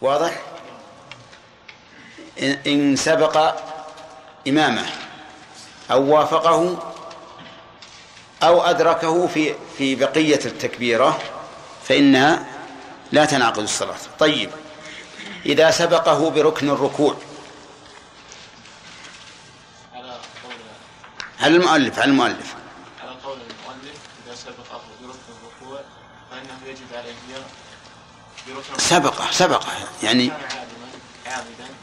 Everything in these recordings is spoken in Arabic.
واضح؟ إن سبق إمامه أو وافقه أو أدركه في في بقية التكبيرة فإنها لا تنعقد الصلاة. طيب إذا سبقه بركن الركوع على المؤلف على المؤلف؟ على قول المؤلف إذا سبقه بركن الركوع فإنه يجب عليه سبقة سبقة. يعني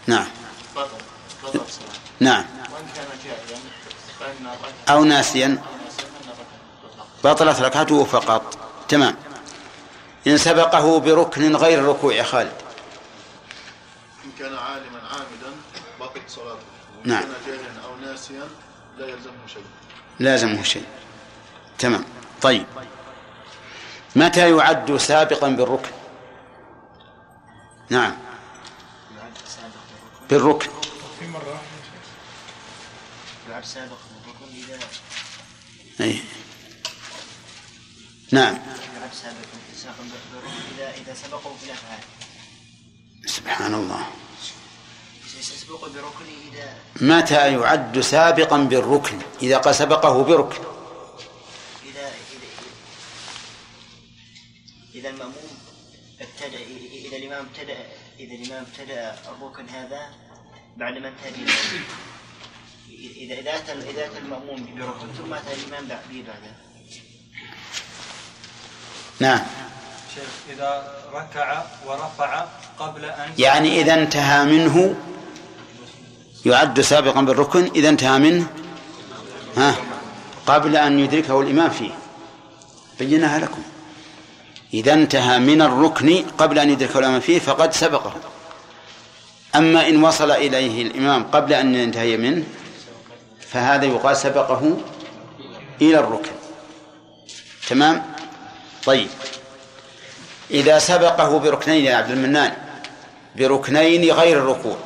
نعم. نعم. أو ناسيا. بطلت ركعته فقط. تمام. إن سبقه بركن غير الركوع يا خالد. إن كان عالما عامدا بطلت صلاته. وإن نعم. كان جاهلا أو ناسيا لا يلزمه شيء. لازمه شيء. تمام. طيب. متى يعد سابقا بالركن؟ نعم. بالركن. يلعب سابق بالركن إذا أي. نعم. بالركن إذا إذا سبقه في الأفعال سبحان الله. متى يعد سابقا بالركن. إذا قد سبقه بركن. إذا إذا إذا المأموم ابتدأ إذا الإمام ابتدأ إذا الإمام ابتدأ الركن هذا بعد ما انتهى إذا إذا أتى إذا أتى المأموم بركن ثم أتى الإمام بعد- به بعده. نعم. شيخ إذا ركع ورفع قبل أن يعني إذا انتهى منه يعد سابقا بالركن إذا انتهى منه ها قبل أن يدركه الإمام فيه. بيناها لكم. إذا انتهى من الركن قبل أن يدركه الإمام فيه فقد سبقه. أما إن وصل إليه الإمام قبل أن ينتهي منه فهذا يقال سبقه إلى الركن. تمام؟ طيب. إذا سبقه بركنين يا عبد المنان بركنين غير الركوع.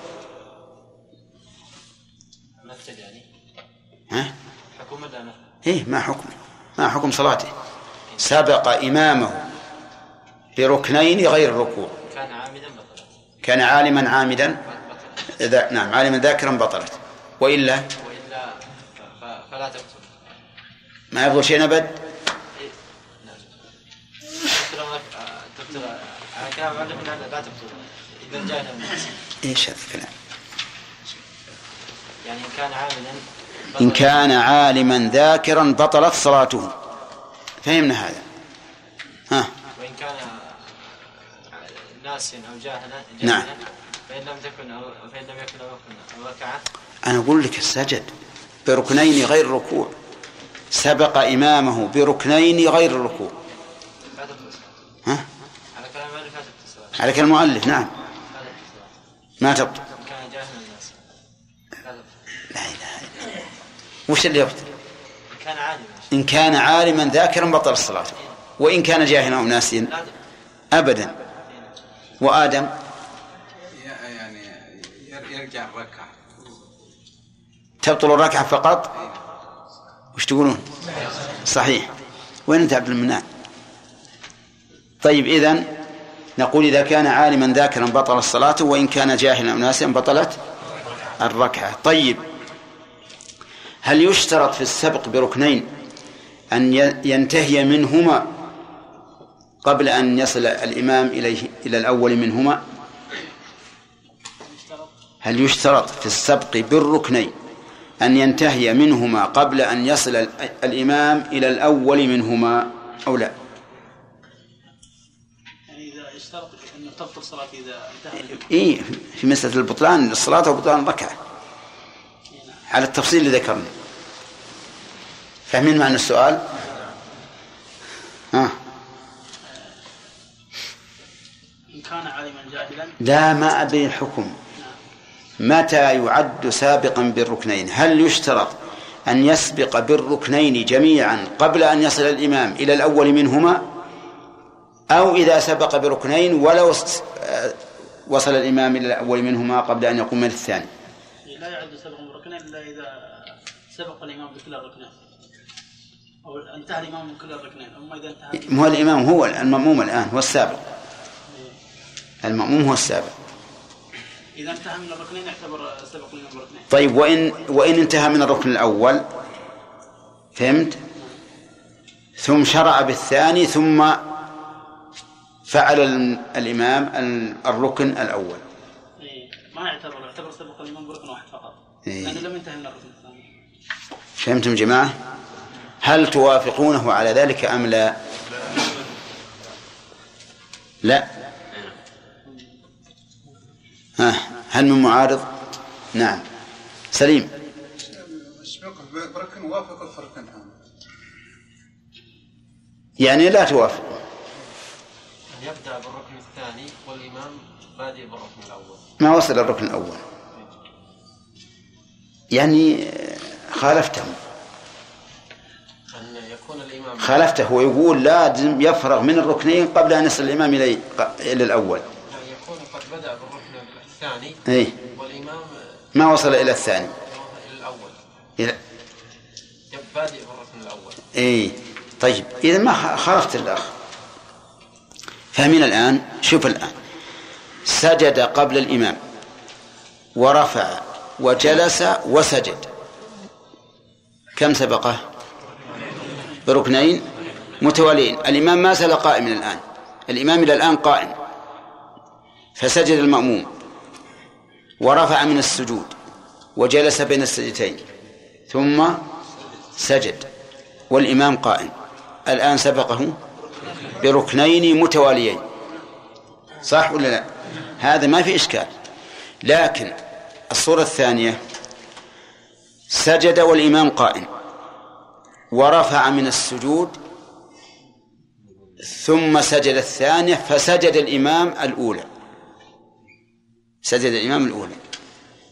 ها؟ حكم؟ إيه ما حكم ما حكم صلاته. سبق إمامه. بركنين غير الركوع. كان عامدا بطلت. كان عالما عامدا؟ نعم عالما ذاكرا بطلت. وإلا؟ وإلا فلا تبطل ما يفضل شيء أبد؟ إيه. إيش هذا الكلام. يعني إن كان إن بطلت. كان عالما ذاكرا بطلت صلاته. فهمنا هذا. ها. ناسيا أو جاهلا نعم. فإن لم تكن أو فإن لم يكن ركعة. أنا أقول لك السجد بركنين غير الركوع سبق إمامه بركنين غير الصلاة ها؟ على كلام المؤلف تبطل الصلاة. على كلام المؤلف نعم. ما تبطل إن كان جاهلا ناسيا لا إله إلا الله. وش اللي يبطل إن كان عالما. إن كان عالما ذاكرا بطل الصلاة. وإن كان جاهلا أو ناسيا. أبدا. وآدم. يعني يرجع الركعة. تبطل الركعة فقط؟ وش تقولون؟ صحيح. وين أنت عبد المنان طيب إذن نقول إذا كان عالما ذاكرا بطل الصلاة وإن كان جاهلا أو ناسيا بطلت الركعة. طيب هل يشترط في السبق بركنين أن ينتهي منهما قبل أن يصل الإمام إليه إلى الأول منهما؟ هل يشترط في السبق بالركنين أن ينتهي منهما قبل أن يصل ال- الإمام إلى الأول منهما أو لا؟ يعني إذا اشترط انه تبطل صلاة إذا انتهى إيه في مسألة البطلان الصلاة وبطلان الركعة على التفصيل اللي ذكرنا فاهمين معنى السؤال؟ ها. ان كان عالما جاهلا. لا ما أدري الحكم متى يعد سابقا بالركنين؟ هل يشترط أن يسبق بالركنين جميعا قبل أن يصل الإمام إلى الأول منهما؟ أو إذا سبق بركنين ولو آه، وصل الإمام إلى الأول منهما قبل أن يقوم من الثاني؟ لا يعد سبق الركنين إلا إذا سبق الإمام بكل الركنين. أو انتهى الإمام من كل الركنين. أما إذا انتهى ما هو الإمام هو المأموم الآن هو السابق. المأموم هو السابق إذا انتهى من الركنين يعتبر سبق الامام بركنين طيب وإن وإن انتهى من الركن الأول فهمت؟ ثم شرع بالثاني ثم فعل ال- الإمام ال- الركن الأول إيه، ما يعتبر يعتبر سبق الإمام بركن واحد فقط إيه. لأنه لم ينتهي من الركن الثاني فهمتم جماعة؟ هل توافقونه على ذلك أم لا؟ لا ها هل من معارض؟ نعم. سليم. يعني لا توافق. أن يبدأ بالركن الثاني والإمام بادئ بالركن الأول. ما وصل الركن الأول. يعني خالفتهم أن يكون الإمام خالفته ويقول لازم يفرغ من الركنين قبل أن يصل الإمام إلى الأول. يكون قد بدأ بالركن الثاني إيه. والإمام ما وصل إلى الثاني؟ إلى الأول. إلى بادئ بالركن الأول. إيه. طيب إذا ما خ- خالفت الأخ. فاهمين الآن. شوف الآن. سجد قبل الإمام. ورفع وجلس وسجد. كم سبقه؟ بركنين متواليين. الإمام ما زال قائما الآن. الإمام إلى الآن قائم. فسجد المأموم ورفع من السجود وجلس بين السجدتين ثم سجد والإمام قائم. الآن سبقه بركنين متواليين. صح ولا لا؟ هذا ما في إشكال. لكن الصورة الثانية سجد والإمام قائم ورفع من السجود ثم سجد الثانية فسجد الإمام الأولى. سجد الإمام الأولى.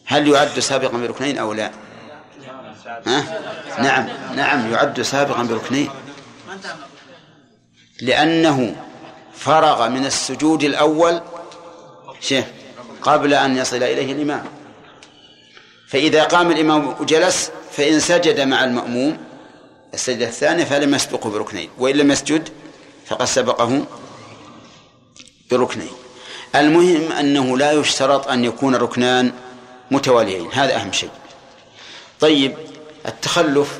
هل يعد سابقا بركنين أو لا؟ ها؟ نعم نعم يعد سابقا بركنين. لأنه فرغ من السجود الأول شيء قبل أن يصل إليه الإمام. فإذا قام الإمام وجلس فإن سجد مع المأموم السجدة الثانية فلم يسبقه بركنين. وإن لم يسجد فقد سبقه بركنين. المهم أنه لا يشترط أن يكون الركنان متواليين. هذا أهم شيء. طيب التخلف.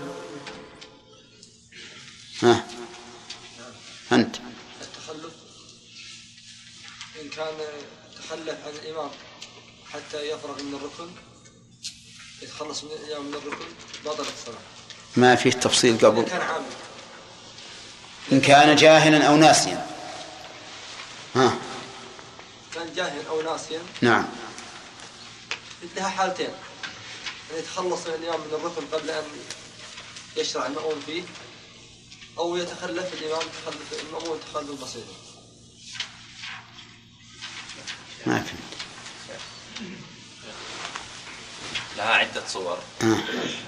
ها؟ أنت. التخلف. إن كان تخلف عن الإمام حتى يفرغ من الركن يتخلص من الإمام من الركن بطلت الصلاة. ما فيه تفصيل قبل. إن كان عامل إن كان جاهلا أو ناسيا. ها؟ كان جاهل أو ناسيا. نعم. لها حالتين. أن يتخلص من الإمام من الركن قبل أن يشرع المأمون فيه أو يتخلف الإمام تخلف المأمون تخلف بسيط ما فهمت لها عدة صور. آه.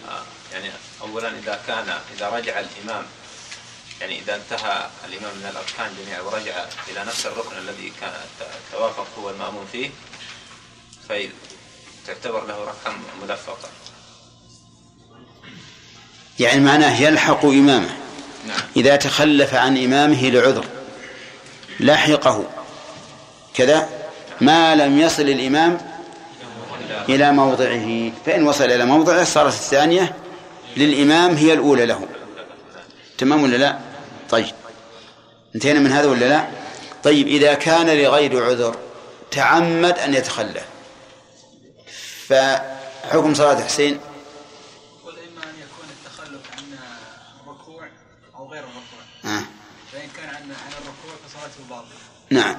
آه، يعني أولا إذا كان إذا رجع الإمام يعني إذا انتهى الإمام من الأركان جميعا ورجع إلى نفس الركن الذي كان توافق هو المأمون فيه فتعتبر له ركعة ملفقة يعني معناه يلحق إمامه. نعم. إذا تخلف عن إمامه لعذر لحقه. كذا؟ ما لم يصل الإمام إلى موضعه. فإن وصل إلى موضعه صارت الثانية للإمام هي الأولى له. تمام ولا لا؟ طيب. انتهينا من هذا ولا لا؟ طيب إذا كان لغير عذر تعمد أن يتخلف فحكم صلاة حسين؟ والإما أن يكون التخلف عن الركوع أو غير الركوع. آه. فإن كان عن عن الركوع فصلاته باطلة. نعم.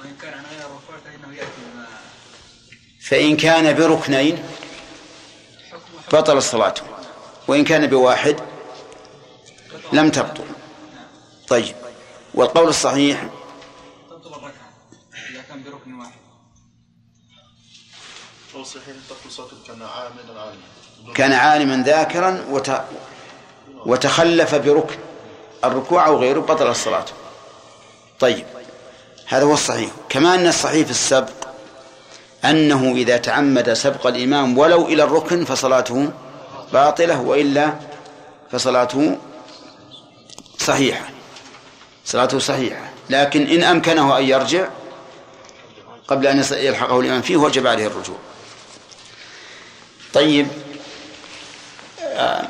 وإن كان عن غير الركوع فإنه يأتي بما فإن كان بركنين بطل الصلاة وإن كان بواحد لم تبطل. طيب. والقول الصحيح. تبطل الركعة إذا كان بركن واحد. صحيح تقول صوته كان عاملا عالما. كان عالما ذاكرا وت... وتخلف بركن. الركوع أو غيره بطل الصلاة. طيب. هذا هو الصحيح. كما أن الصحيح في السبق أنه إذا تعمد سبق الإمام ولو إلى الركن فصلاته باطلة وإلا فصلاته صحيحة. صلاته صحيحة. لكن إن أمكنه أن يرجع قبل أن يلحقه الإمام فيه وجب عليه الرجوع. طيب آه،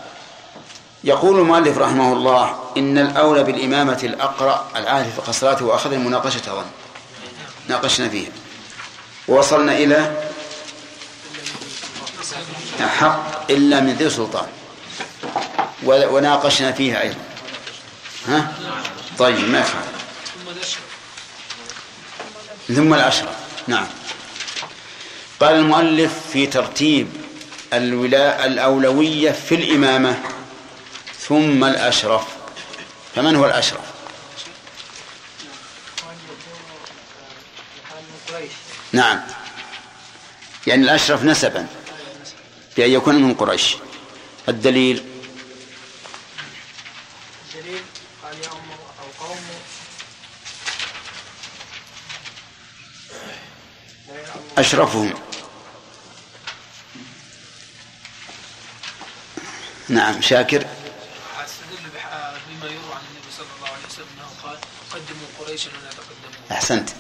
يقول المؤلف رحمه الله إن الأولى بالإمامة الأقرأ العارف بقصر صلاته وأخذ المناقشة ظن. ناقشنا فيها. ووصلنا إلى حق إلا من ذي سلطان. وناقشنا فيها أيضا. ها؟ طيب ما يخالف. ثم الأشرف. نعم. قال المؤلف في ترتيب الولاء الأولوية في الإمامة ثم الأشرف. فمن هو الأشرف؟ نعم. يعني الأشرف نسبا بأن يكون من قريش. الدليل؟ أو أشرفهم نعم شاكر. أستدل بما يروى عن النبي صلى الله عليه وسلم أنه قال قدموا قريشا ولا تقدموا. أحسنت.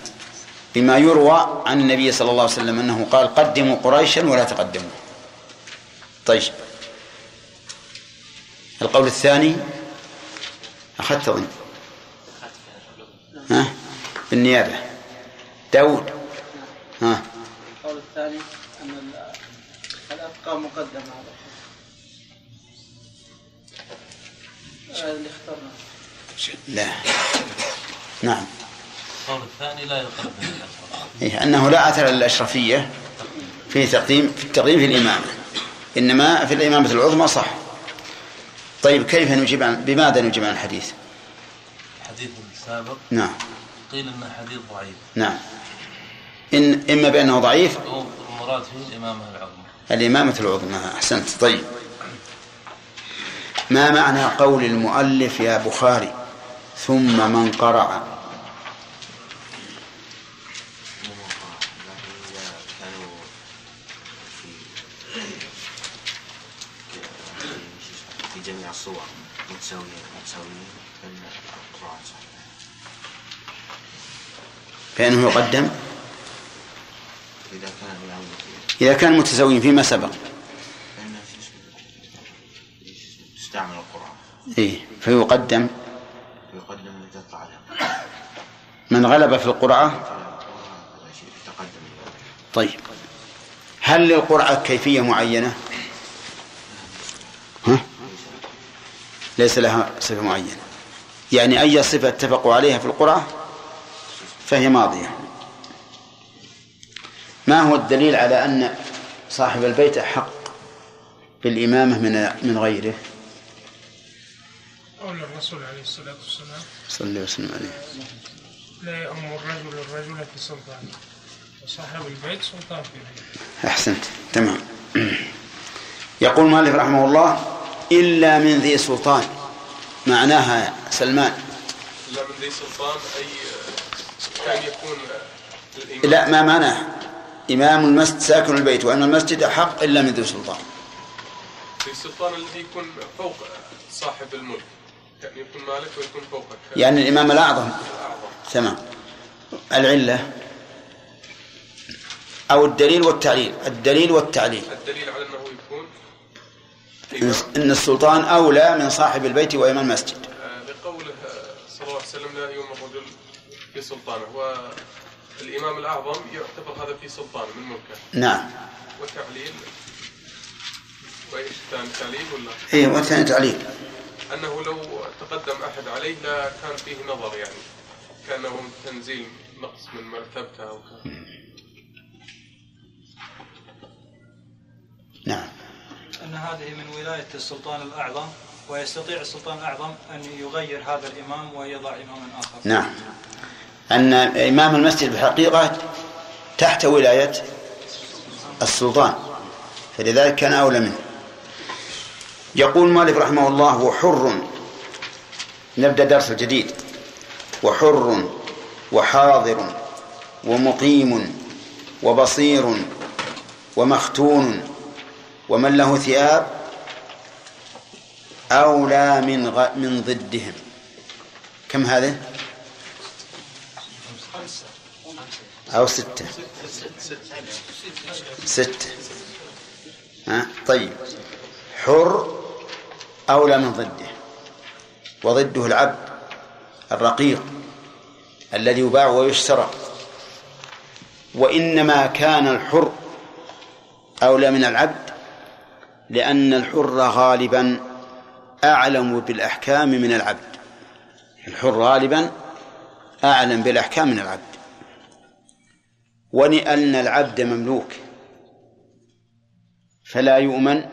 بما يروى عن النبي صلى الله عليه وسلم أنه قال قدموا قريشا ولا تقدموا. طيب. القول الثاني أخذته أنت. ها؟ بالنيابة. داود. ها؟ القول الثاني أن ال- الأبقى مقدم على هذا اللي اخترناه لا. نعم. القول الثاني لا يقدم. إيه أنه لا أثر للأشرفية في تقديم في التقديم في الإمامة. إنما في الإمامة العظمى صح. طيب كيف نجيب عن بماذا نجيب عن الحديث؟ الحديث السابق نعم. قيل انه حديث ضعيف. نعم. إن إما بأنه ضعيف. والمراد فيه الإمامة العظمى. الإمامة العظمى. أحسنت. طيب. ما معنى قول المؤلف يا بخاري؟ ثم من قرأ كانوا في في جميع الصور متساويين متساويين فالقراءة صحيحة بأنه يقدم. إذا كان الأمر إذا كان متساويين فيما سبق. فإنه تستعمل القراءة إيه فيقدم. ويقدم من غلب في القرعة طيب. هل للقرعة كيفية معينة؟ ها؟ ليس لها صفة معينة. يعني أي صفة اتفقوا عليها في القرعة فهي ماضية. ما هو الدليل على أن صاحب البيت أحق بالإمامة من من غيره؟ قول الرسول عليه الصلاة والسلام. صلى الله وسلم عليه. لا يأم الرجل الرجل في سلطانه وصاحب البيت سلطان في بيته أحسنت. تمام. يقول المؤلف رحمه الله إلا من ذي سلطان. معناها سلمان. إلا من ذي سلطان أي كان يكون الإمام. لا ما معناه إمام المسجد ساكن البيت وأن المسجد أحق إلا من ذي سلطان. ذي السلطان الذي يكون فوق صاحب الملك يعني يكون مالك ويكون فوقك. يعني الإمام الأعظم. الأعظم تمام. العلة أو الدليل والتعليل. الدليل والتعليل. الدليل على أنه يكون إن- السلطان أولى من صاحب البيت وإمام المسجد. آه، لقوله صلى الله عليه وسلم لا الرجل في سلطانه والإمام الأعظم يعتبر هذا في سلطانه من ملكه نعم. وتعليل؟ وإيش الثاني تعليل ولا؟ إيه والثاني تعليل؟ أنه لو تقدم أحد عليه لا كان فيه نظر يعني كأنه تنزيل نقص من مرتبته أو كان نعم. أن هذه من ولاية السلطان الأعظم ويستطيع السلطان الأعظم أن يغير هذا الإمام ويضع إماما آخر. نعم. أن إمام المسجد بالحقيقة تحت ولاية السلطان فلذلك كان أولى منه. يقول مالك رحمه الله وحر نبدأ درس جديد. وحر وحاضر ومقيم وبصير ومختون ومن له ثياب أولى من غ... من ضدهم. كم هذا؟ أو ستة. ستة. ها؟ طيب. حر أولى من ضده. وضده العبد الرقيق الذي يباع ويشترى. وإنما كان الحر أولى من العبد لأن الحر غالبا أعلم بالأحكام من العبد. الحر غالبا أعلم بالأحكام من العبد. ولأن العبد مملوك. فلا يؤمن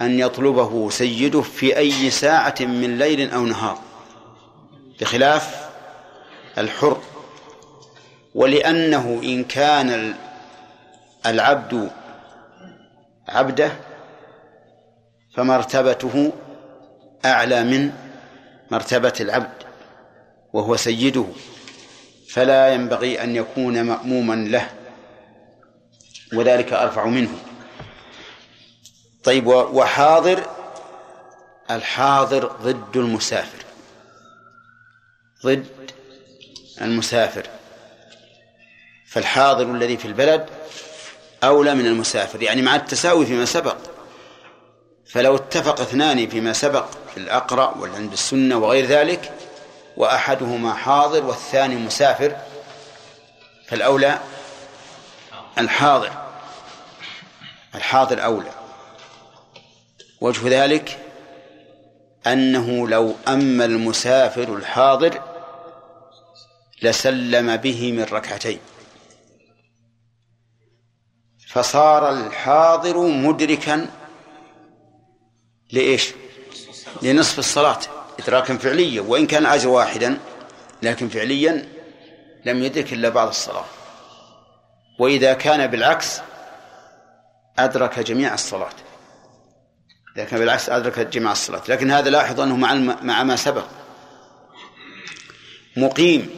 أن يطلبه سيده في أي ساعة من ليل أو نهار. بخلاف الحر. ولأنه إن كان العبد عبده فمرتبته أعلى من مرتبة العبد. وهو سيده فلا ينبغي أن يكون مأموما له وذلك أرفع منه. طيب وحاضر الحاضر ضد المسافر. ضد المسافر. فالحاضر الذي في البلد أولى من المسافر يعني مع التساوي فيما سبق. فلو اتفق اثنان فيما سبق في الأقرأ والعند السنة وغير ذلك وأحدهما حاضر والثاني مسافر فالأولى الحاضر الحاضر أولى. وجه ذلك أنه لو أما المسافر الحاضر لسلم به من ركعتين. فصار الحاضر مدركا لإيش؟ لنصف الصلاة. إدراكا فعليا وإن كان أجر واحدا لكن فعليا لم يدرك إلا بعض الصلاة. وإذا كان بالعكس أدرك جميع الصلاة. إذا كان بالعكس أدرك جميع الصلاة. لكن هذا لاحظ أنه مع مع ما سبق. مقيم.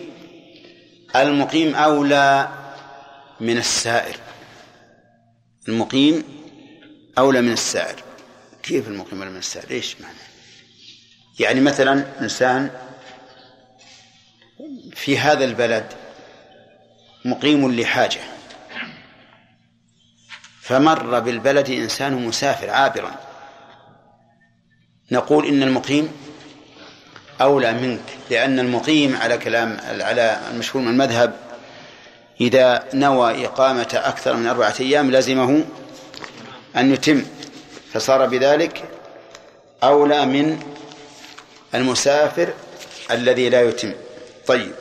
المقيم أولى من السائر. المقيم أولى من السائر. كيف المقيم أولى من السائر؟ إيش معنى؟ يعني مثلا إنسان في هذا البلد مقيم لحاجة فمر بالبلد إنسان مسافر عابرا. نقول إن المقيم أولى منك لأن المقيم على كلام على المشهور من المذهب إذا نوى إقامة أكثر من أربعة أيام لزمه أن يتم فصار بذلك أولى من المسافر الذي لا يتم. طيب.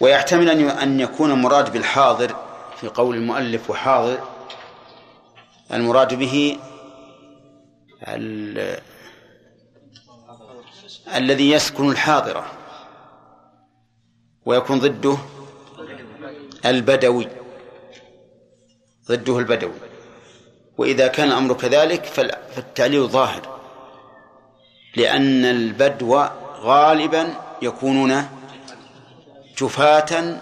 ويحتمل أن يكون المراد بالحاضر في قول المؤلف وحاضر المراد به الذي يسكن الحاضرة ويكون ضده البدوي. ضده البدوي. وإذا كان الأمر كذلك فالتعليل ظاهر. لأن البدو غالبا يكونون جفاة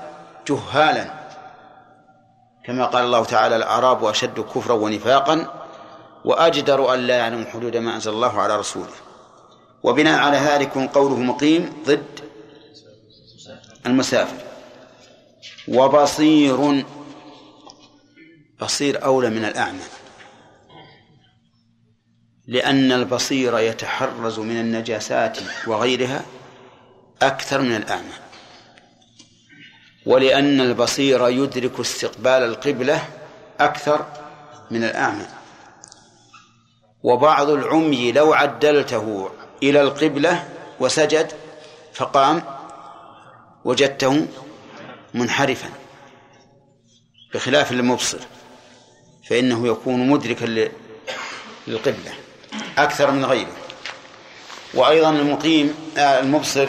جهالا. كما قال الله تعالى الأعراب أشد كفرا ونفاقا وأجدر أن لا يعلم حدود ما أنزل الله على رسوله. وبناء على هذا يكون قوله مقيم ضد المسافر. وبصير بصير أولى من الأعمى. لأن البصير يتحرز من النجاسات وغيرها أكثر من الأعمى ولأن البصير يدرك استقبال القبلة أكثر من الأعمى وبعض العمي لو عدلته إلى القبلة وسجد فقام وجدته منحرفا بخلاف المبصر فإنه يكون مدركا للقبلة. أكثر من غيره. وأيضا المقيم آه، المبصر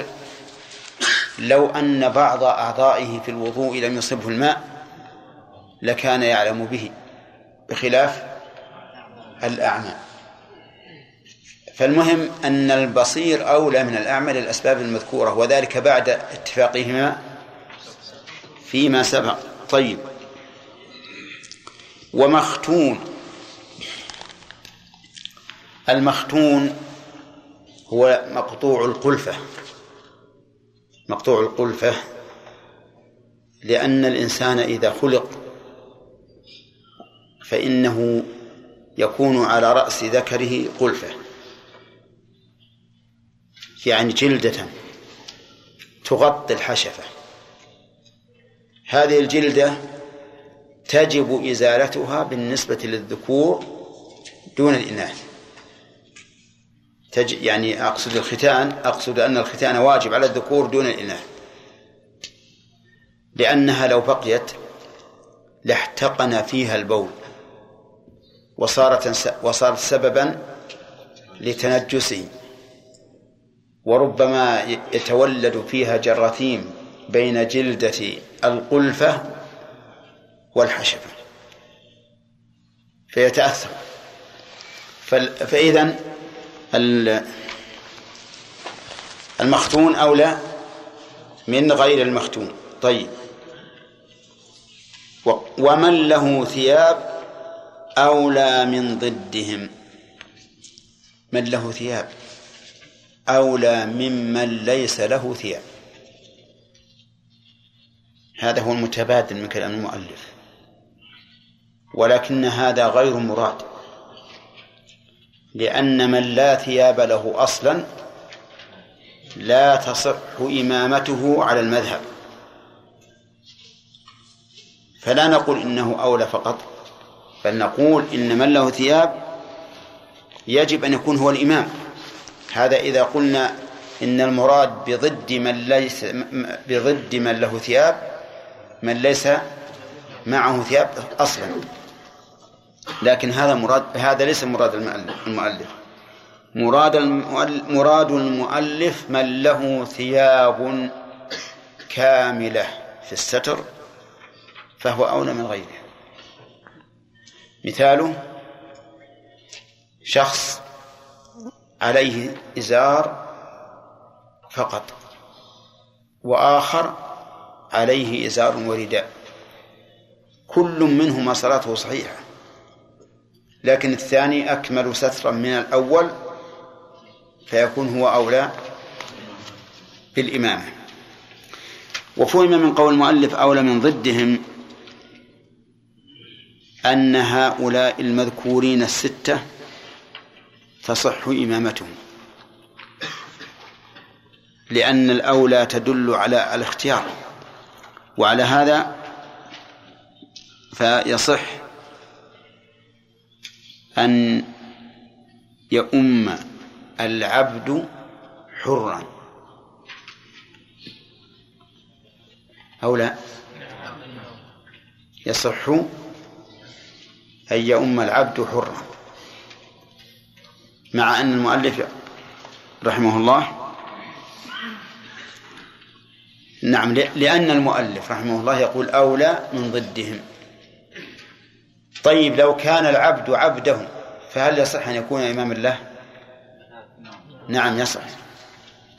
لو أن بعض أعضائه في الوضوء لم يصبه الماء لكان يعلم به بخلاف الأعمى. فالمهم أن البصير أولى من الأعمى للأسباب المذكورة وذلك بعد اتفاقهما فيما سبق. طيب. ومختون المختون هو مقطوع القلفة. مقطوع القلفة لأن الإنسان إذا خلق فإنه يكون على رأس ذكره قلفة يعني جلدة تغطي الحشفة. هذه الجلدة تجب إزالتها بالنسبة للذكور دون الإناث. تج يعني أقصد الختان أقصد أن الختان واجب على الذكور دون الإناث. لأنها لو بقيت لاحتقن فيها البول وصارت وصارت سببا لتنجسه وربما يتولد فيها جراثيم بين جلدة القلفة والحشفة فيتأثر. فإذا المختون أولى من غير المختون. طيب. ومن له ثياب أولى من ضدهم؟ من له ثياب أولى ممن ليس له ثياب. هذا هو المتبادل من كلام المؤلف. ولكن هذا غير مراد. لأن من لا ثياب له أصلا لا تصح إمامته على المذهب. فلا نقول إنه أولى فقط بل نقول إن من له ثياب يجب أن يكون هو الإمام. هذا إذا قلنا إن المراد بضد من ليس بضد من له ثياب من ليس معه ثياب أصلا. لكن هذا مراد هذا ليس مراد المؤلف. مراد مراد المؤلف من له ثياب كاملة في الستر فهو أولى من غيره. مثاله شخص عليه إزار فقط وآخر عليه إزار ورداء. كل منهما صلاته صحيحة. لكن الثاني أكمل سترا من الأول فيكون هو أولى بالإمامة. وفهم من قول المؤلف أولى من ضدهم أن هؤلاء المذكورين الستة تصح إمامتهم. لأن الأولى تدل على الاختيار وعلى هذا فيصح أن يؤم العبد حرا. أو لا؟ يصح أن يؤم العبد حرا. مع أن المؤلف رحمه الله نعم لأن المؤلف رحمه الله يقول أولى من ضدهم. طيب لو كان العبد عبده فهل يصح أن يكون إماما له نعم يصح.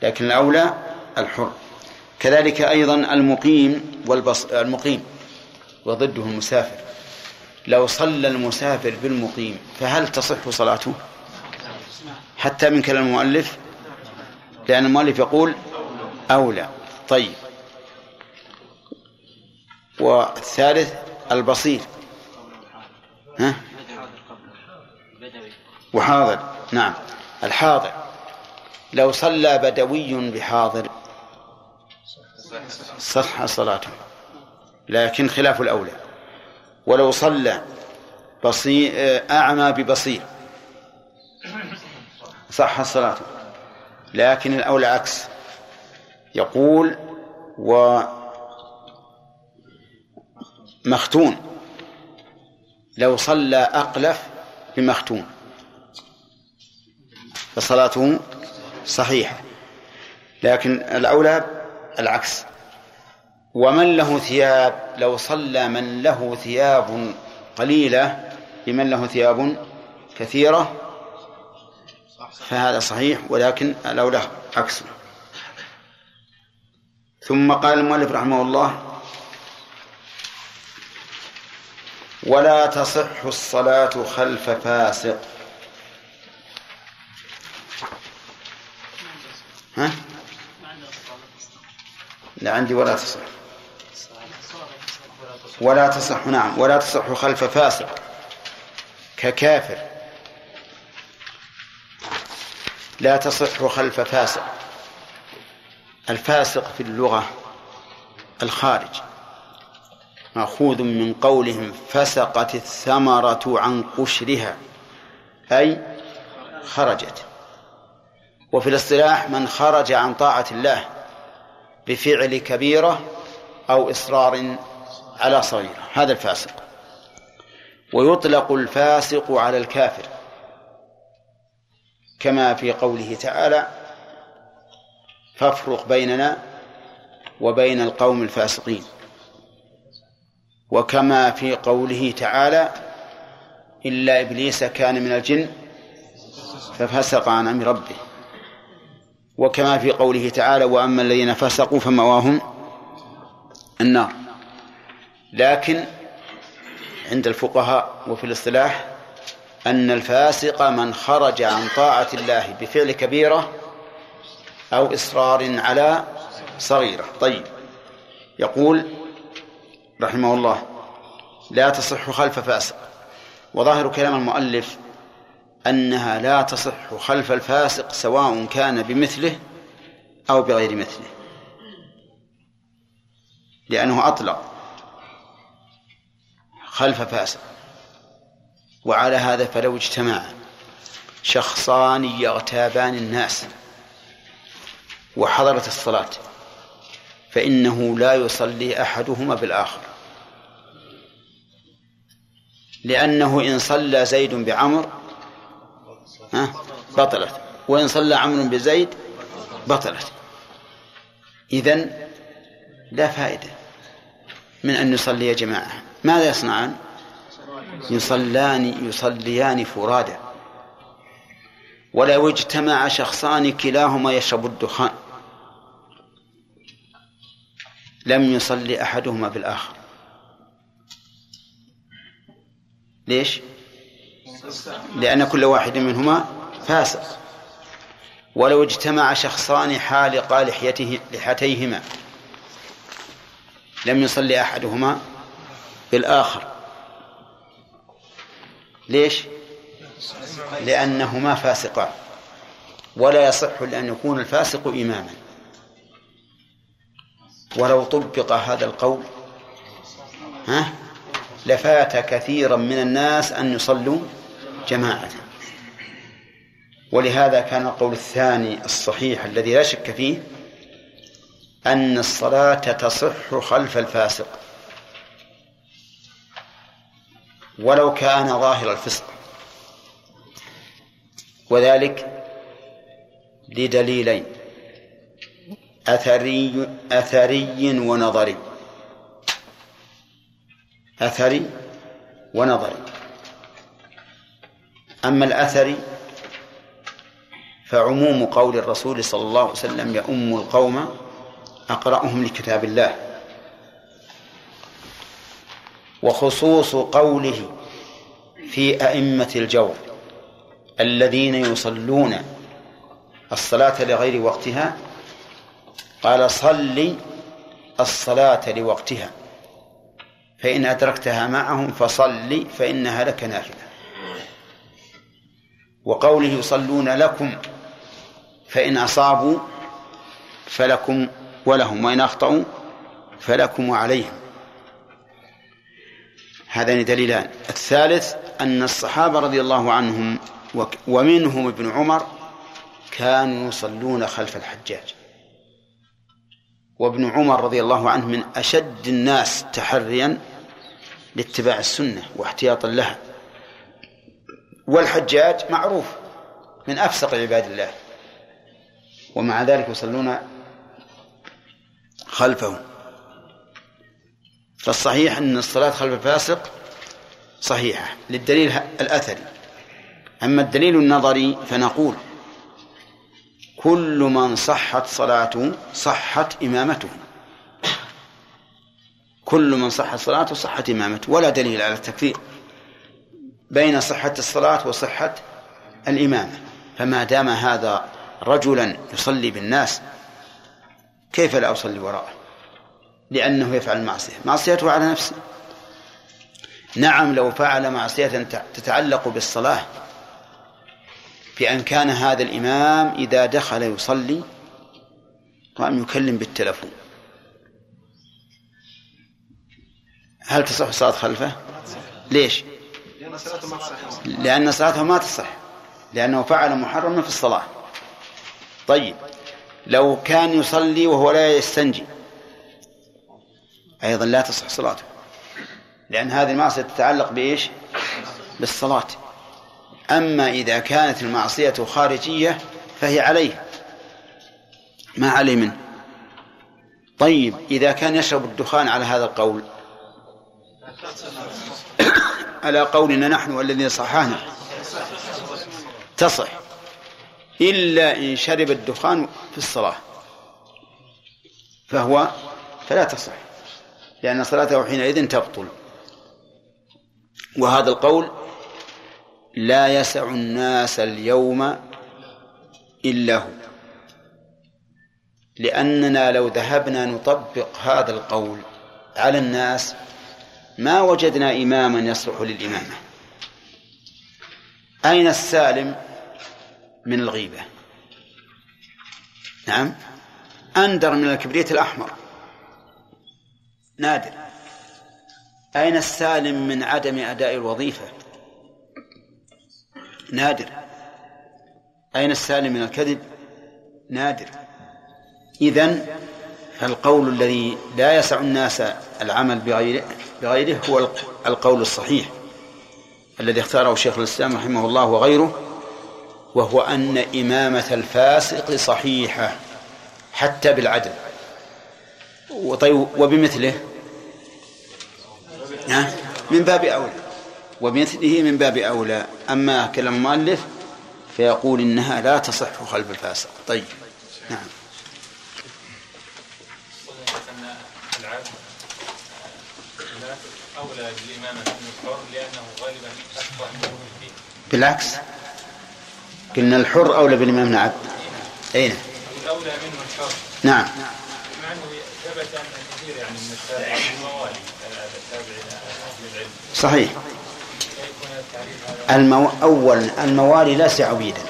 لكن الأولى الحر. كذلك أيضا المقيم والبص... المقيم وضده المسافر. لو صلى المسافر بالمقيم فهل تصح صلاته؟ حتى من كلام المؤلف؟ لأن المؤلف يقول أولى. طيب. والثالث البصير. ها؟ وحاضر. نعم. الحاضر. لو صلى بدوي بحاضر. صح صلاته لكن خلاف الأولى. ولو صلى بصير أعمى ببصير. صح صلاته لكن الأولى عكس. يقول و مختون. لو صلى أقلف بمختون فصلاته صحيحة. لكن الأولى العكس. ومن له ثياب لو صلى من له ثياب قليلة بمن له ثياب كثيرة فهذا صحيح ولكن الأولى عكسه ثم قال المؤلف رحمه الله ولا تصح الصلاة خلف فاسق. ها؟ لا عندي ولا تصح. ولا تصح نعم. ولا تصح خلف فاسق. ككافر. لا تصح خلف فاسق. الفاسق في اللغة الخارج. مأخوذ من قولهم فسقت الثمرة عن قشرها أي خرجت. وفي الاصطلاح من خرج عن طاعة الله بفعل كبيرة أو إصرار على صغيرة هذا الفاسق. ويطلق الفاسق على الكافر كما في قوله تعالى فافرق بيننا وبين القوم الفاسقين وكما في قوله تعالى إلا إبليس كان من الجن ففسق عن أمر ربه. وكما في قوله تعالى وأما الذين فسقوا فمواهم النار. لكن عند الفقهاء وفي الاصطلاح أن الفاسق من خرج عن طاعة الله بفعل كبيرة أو إصرار على صغيرة. طيب يقول رحمه الله لا تصح خلف فاسق. وظاهر كلام المؤلف أنها لا تصح خلف الفاسق سواء كان بمثله أو بغير مثله. لأنه أطلق خلف فاسق. وعلى هذا فلو اجتمع شخصان يغتابان الناس وحضرت الصلاة فإنه لا يصلي أحدهما بالآخر. لأنه إن صلى زيد بعمر بطلت. وإن صلى عمرو بزيد بطلت. إذن لا فائدة من أن يصلي جماعة. ماذا يصنعان؟ يصلان يصليان فرادا. ولو اجتمع شخصان كلاهما يشرب الدخان. لم يصلي أحدهما بالآخر. ليش؟ لأن كل واحد منهما فاسق. ولو اجتمع شخصان حالقا لحيته لحيتيهما لم يصلي أحدهما بالآخر. ليش؟ لأنهما فاسقان. ولا يصح لأن يكون الفاسق إماما. ولو طبق هذا القول ها؟ لفات كثيرا من الناس أن يصلوا جماعة. ولهذا كان القول الثاني الصحيح الذي لا شك فيه أن الصلاة تصح خلف الفاسق. ولو كان ظاهر الفسق. وذلك لدليلين أثري أثري ونظري. أثري ونظري. أما الأثري فعموم قول الرسول صلى الله عليه وسلم يؤم القوم أقرأهم لكتاب الله. وخصوص قوله في أئمة الجور الذين يصلون الصلاة لغير وقتها قال صل الصلاة لوقتها. فإن أدركتها معهم فصل فإنها لك نافلة وقوله يصلون لكم فإن أصابوا فلكم ولهم وإن أخطأوا فلكم وعليهم هذان دليلان. الثالث أن الصحابة رضي الله عنهم ومنهم ابن عمر كانوا يصلون خلف الحجاج. وابن عمر رضي الله عنه من أشد الناس تحريا لاتباع السنة واحتياطا لها. والحجاج معروف من أفسق عباد الله. ومع ذلك يصلون خلفه فالصحيح أن الصلاة خلف الفاسق صحيحة للدليل الأثري. أما الدليل النظري فنقول كل من صحت صلاته صحت إمامته. كل من صحت صلاته صحت إمامته ولا دليل على التكفير بين صحة الصلاة وصحة الإمامة فما دام هذا رجلا يصلي بالناس كيف لا أصلي وراءه؟ لأنه يفعل المعصية معصيته على نفسه. نعم لو فعل معصية تتعلق بالصلاة بأن كان هذا الإمام إذا دخل يصلي قام يكلم بالتلفون. هل تصح الصلاة خلفه؟ ليش؟ لأن صلاته ما تصح لأنه فعل محرما في الصلاة طيب لو كان يصلي وهو لا يستنجي أيضا لا تصح صلاته لأن هذه المعصية تتعلق بإيش؟ بالصلاة أما إذا كانت المعصية خارجية فهي عليه ما عليه منه طيب إذا كان يشرب الدخان على هذا القول على قولنا نحن والذين صححنا. تصح. إلا إن شرب الدخان في الصلاة. فهو فلا تصح. لأن صلاته حينئذ تبطل. وهذا القول لا يسع الناس اليوم إلا هو. لأننا لو ذهبنا نطبق هذا القول على الناس ما وجدنا إماما يصلح للإمامة. أين السالم من الغيبة؟ نعم. أندر من الكبريت الأحمر. نادر. أين السالم من عدم أداء الوظيفة؟ نادر. أين السالم من الكذب؟ نادر. إذن فالقول الذي لا يسع الناس العمل بغيره, بغيره هو القول الصحيح الذي اختاره شيخ الإسلام رحمه الله وغيره وهو أن إمامة الفاسق صحيحة حتى بالعدل. وطيب وبمثله؟ من باب أولى. وبمثله من باب أولى. أما كلام المؤلف فيقول إنها لا تصح خلف الفاسق. طيب. نعم العبد أولى بالإمامة من الحر لأنه غالبا أفقه بالعكس. قلنا الحر أولى بالإمام نعم أين؟ الأولى منه الحر. نعم. مع أنه ثبت أن كثير يعني من التابعين الموالي التابعين أهل العلم. صحيح. المو... أول الموالي ليس عبيدا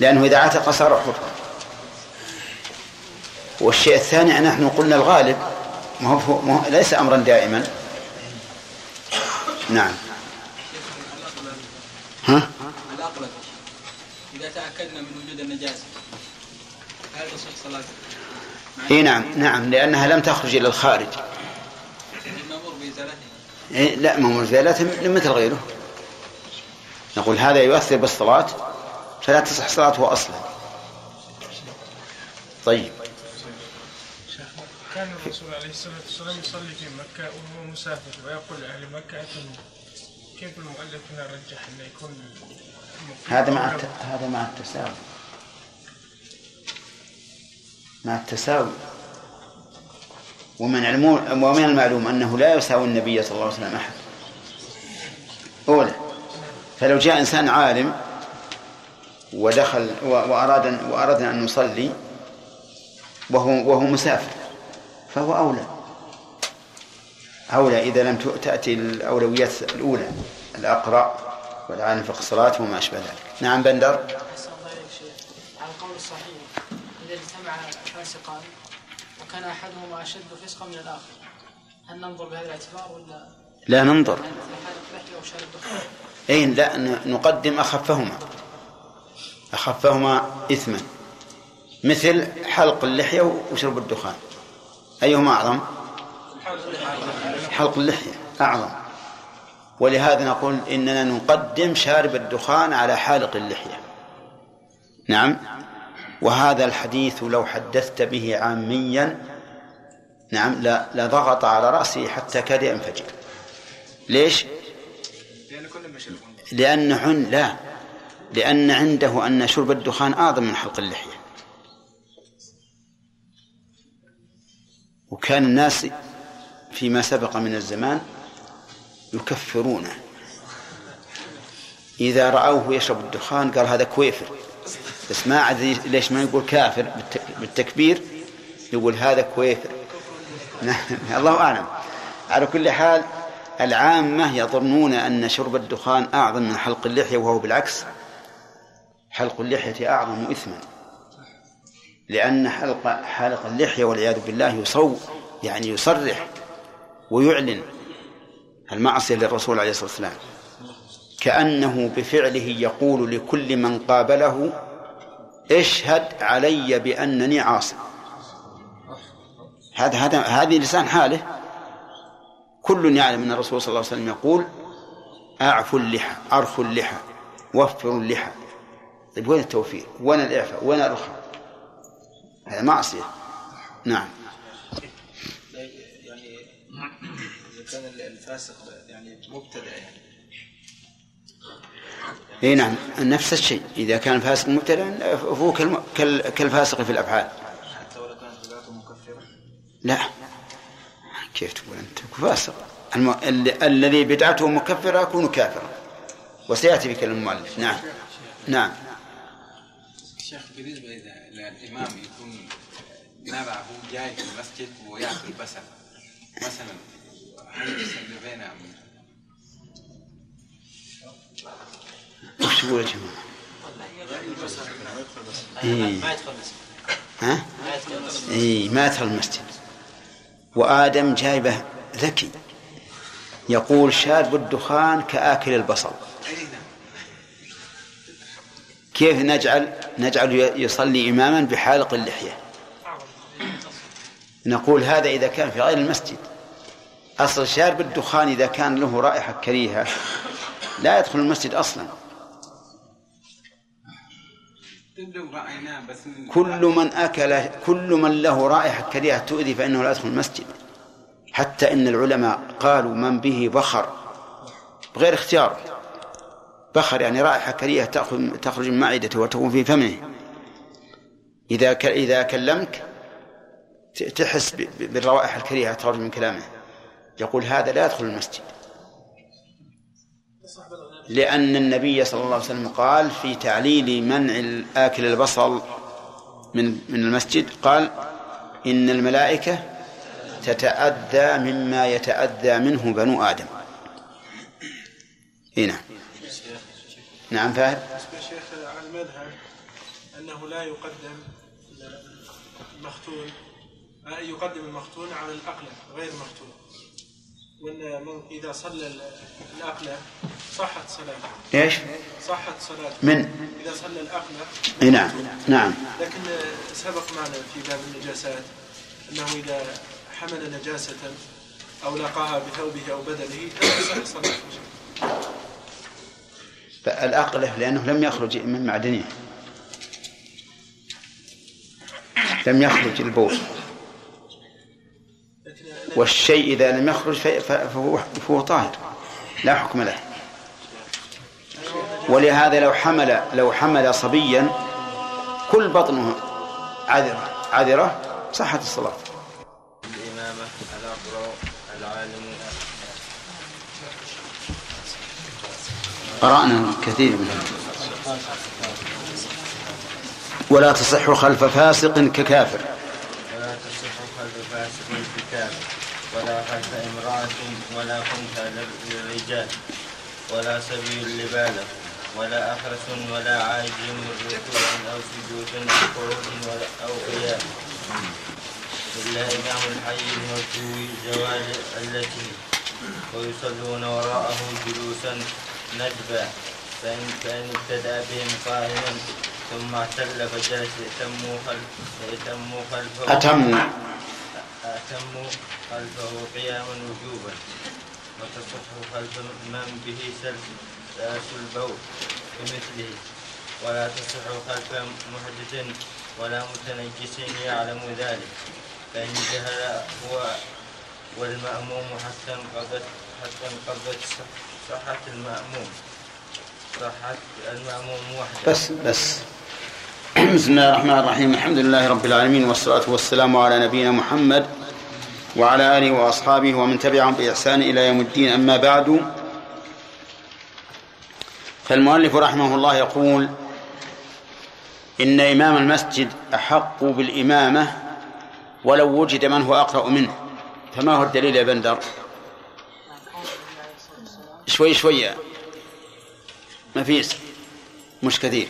لأنه إذا عتق صار حرا والشيء الثاني نحن قلنا الغالب. ما هو ما هو ليس أمرا دائما. نعم. ها؟ الأقلب إذا تأكدنا من وجود النجاسة هل تصح صلاته؟ إي نعم نعم لأنها لم تخرج إلى الخارج. المأمور بإزالته إيه لا ما هو زيادته مثل غيره. نقول هذا يؤثر بالصلاة فلا تصح صلاته أصلا. طيب. كان الرسول عليه الصلاة والسلام يصلي في مكة وهو مسافر ويقول لأهل مكة أتموا كيف المؤلف هنا رجح أنه يكون هذا مع الت... هذا مع التساوي. مع التساوي. ومن علمون ومن المعلوم أنه لا يساوي النبي صلى الله عليه وسلم أحد. أولى فلو جاء إنسان عالم ودخل وأراد وأردنا أن نصلي وهو وهو مسافر فهو أولى. أولى إذا لم تأتي الأولويات الأولى الأقرأ والعالم في الصلاة وما أشبه ذلك. نعم بندر. على القول الصحيح إذا اجتمع فاسقان وكان أحدهما أشد فسقا من الآخر هل ننظر بهذا الاعتبار ولا؟ لا ننظر. يعني أي لا نقدم أخفهما. أخفهما إثما. مثل حلق اللحية وشرب الدخان. أيهما أعظم؟ حلق اللحية. أعظم. ولهذا نقول إننا نقدم شارب الدخان على حالق اللحية. نعم. وهذا الحديث لو حدثت به عاميا نعم لا لضغط على رأسه حتى كاد ينفجر ليش؟ لأن حن لا. لأن عنده أن شرب الدخان أعظم من حلق اللحية. وكان الناس فيما سبق من الزمان يكفرونه. إذا رأوه يشرب الدخان قال هذا كويفر. بس ما أدري ليش ما يقول كافر بالت- بالتكبير يقول هذا كويفر. الله أعلم. على كل حال العامة يظنون أن شرب الدخان أعظم من حلق اللحية وهو بالعكس حلق اللحية أعظم إثما. لأن حلق حلق اللحية والعياذ بالله يصو يعني يصرح ويعلن المعصية للرسول عليه الصلاة والسلام كأنه بفعله يقول لكل من قابله اشهد علي بأنني عاصي هذا هذا هذه لسان حاله كل يعلم أن الرسول صلى الله عليه وسلم يقول اعفوا اللحى ارخوا اللحى وفروا اللحى طيب وين التوفير؟ وين الإعفاء؟ وين الرخاء؟ هذا معصية. نعم. يعني إذا كان الفاسق يعني مبتدع يعني. إي نعم. نفس الشيء. إذا كان فاسق مبتدع فهو كالفاسق في الأفعال. حتى ولو كانت بدعته مكفرة. لا. كيف تقول أنت؟ فاسق. الم... ال... الذي بدعته مكفرة يكون كافرا. وسيأتي بكلام المؤلف. نعم. نعم. شيخ بالنسبة إذا الإمام يكون هو جاي في المسجد ويأكل بصل مثلا هل يصلي بينه أم وش تقول يا جماعة؟ إيه. ما يدخل المسجد ها؟ ما يدخل المسجد اي ما يدخل المسجد. وآدم جايبه ذكي. يقول شارب الدخان كآكل البصل. كيف نجعل نجعل يصلي إماما بحالق اللحية؟ نقول هذا إذا كان في غير المسجد. أصل شارب الدخان إذا كان له رائحة كريهة لا يدخل المسجد أصلا. كل من أكل كل من له رائحة كريهة تؤذي فإنه لا يدخل المسجد. حتى إن العلماء قالوا من به بخر. بغير اختيار. بخر يعني رائحة كريهة تأخذ تخرج من معدته وتكون في فمه. إذا. إذا كلمك تحس بالروائح الكريهة تخرج من كلامه. يقول هذا لا يدخل المسجد. لأن النبي صلى الله عليه وسلم قال في تعليل منع آكل البصل من من المسجد قال إن الملائكة تتأذى مما يتأذى منه بنو آدم. إيه نعم فهد. بالنسبة شيخ على المذهب أنه لا يقدم المختون آه، يقدم المختون على الأقلة غير المختون وأن من إذا صلى ال- الأقلة صحت صلاته. إيش؟ صحت صلاته. من؟ إذا صلى الأقلة إيه نعم نعم. لكن سبق معنا في باب النجاسات أنه إذا حمل نجاسة أو لقاها بثوبه أو بدنه لا تصح صلاته. الأقلة لأنه لم يخرج من معدنه. لم يخرج البول. والشيء إذا لم يخرج فهو فهو طاهر. لا حكم له. ولهذا لو حمل لو حمل صبيا كل بطنه عذرة. عذرة صحت الصلاة الإمامة الأقرأ العالم قرأنا كثير منها ولا تصح خلف فاسق ككافر. ولا تصح خلف فاسق الكتاب ولا خلف امرأة ولا خنثى للرجال ولا سبي لبالغ. ولا أخرس ولا عاجز من ركوع أو سجود أو قعود أو قيام. إلا إمام الحي المرجو زوال التي ويصلون وراءه جلوسا ندبا فإن فإن ابتدأ بهم قائما ثم اعتل فجلس يتموا خلف يتموا خلفه. أتموا. أتموا خلفه قياما وجوبا. وتصح خلف من به سلس البول بمثله. ولا تصح خلف محدث ولا متنجس يعلم ذلك. فإن جهل هو والمأموم حتى انقضت حتى انقضت صحة المأموم. صحة المأموم وحده. بس بس. بسم الله الرحمن الرحيم. الحمد لله رب العالمين والصلاة والسلام على نبينا محمد وعلى آله وأصحابه ومن تبعهم بإحسان إلى يوم الدين. أما بعد فالمؤلف رحمه الله يقول إن إمام المسجد أحق بالإمامة ولو وجد من هو أقرأ منه. فما هو الدليل يا بندر؟ شوي شوي. ما في مش كثير.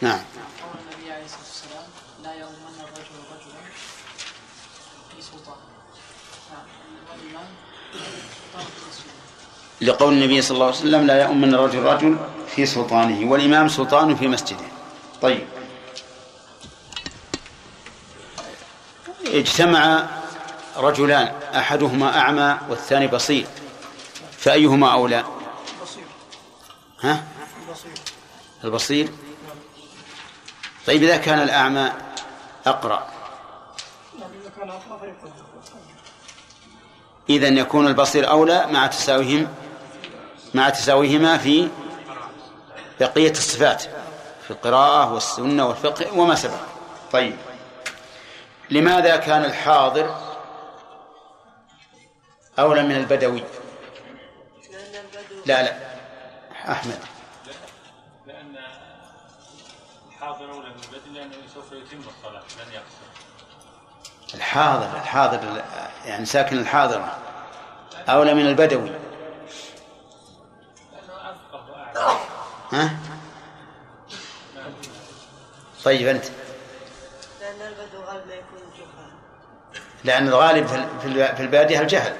نعم. قول النبي عليه الصلاه والسلام لا يؤمن الرجل رجلا في سلطان والامام لقول النبي صلى الله عليه وسلم لا يؤمن الرجل رجل في سلطانه والإمام سلطان في مسجده. طيب. اجتمع رجلان أحدهما أعمى والثاني بصير. فأيهما أولى؟ ها؟ بصير البصير. طيب إذا كان الأعمى أقرأ. إذا يكون البصير أولى مع تساويهم مع تساويهما في بقية الصفات في القراءة والسنة والفقه وما سبق. طيب لماذا كان الحاضر أولى من البدوي؟ لا لا. أحمد. لأن الحاضر أولى من البدء لأنه سوف يتم الصلاة. لن يقصر الحاضر الحاضر يعني ساكن الحاضرة أولى من البدوي. ها؟ طيب أنت. لأن البدو غالب لا يكون جهلا. لأن الغالب في ال- في ال- في البادية الجهل.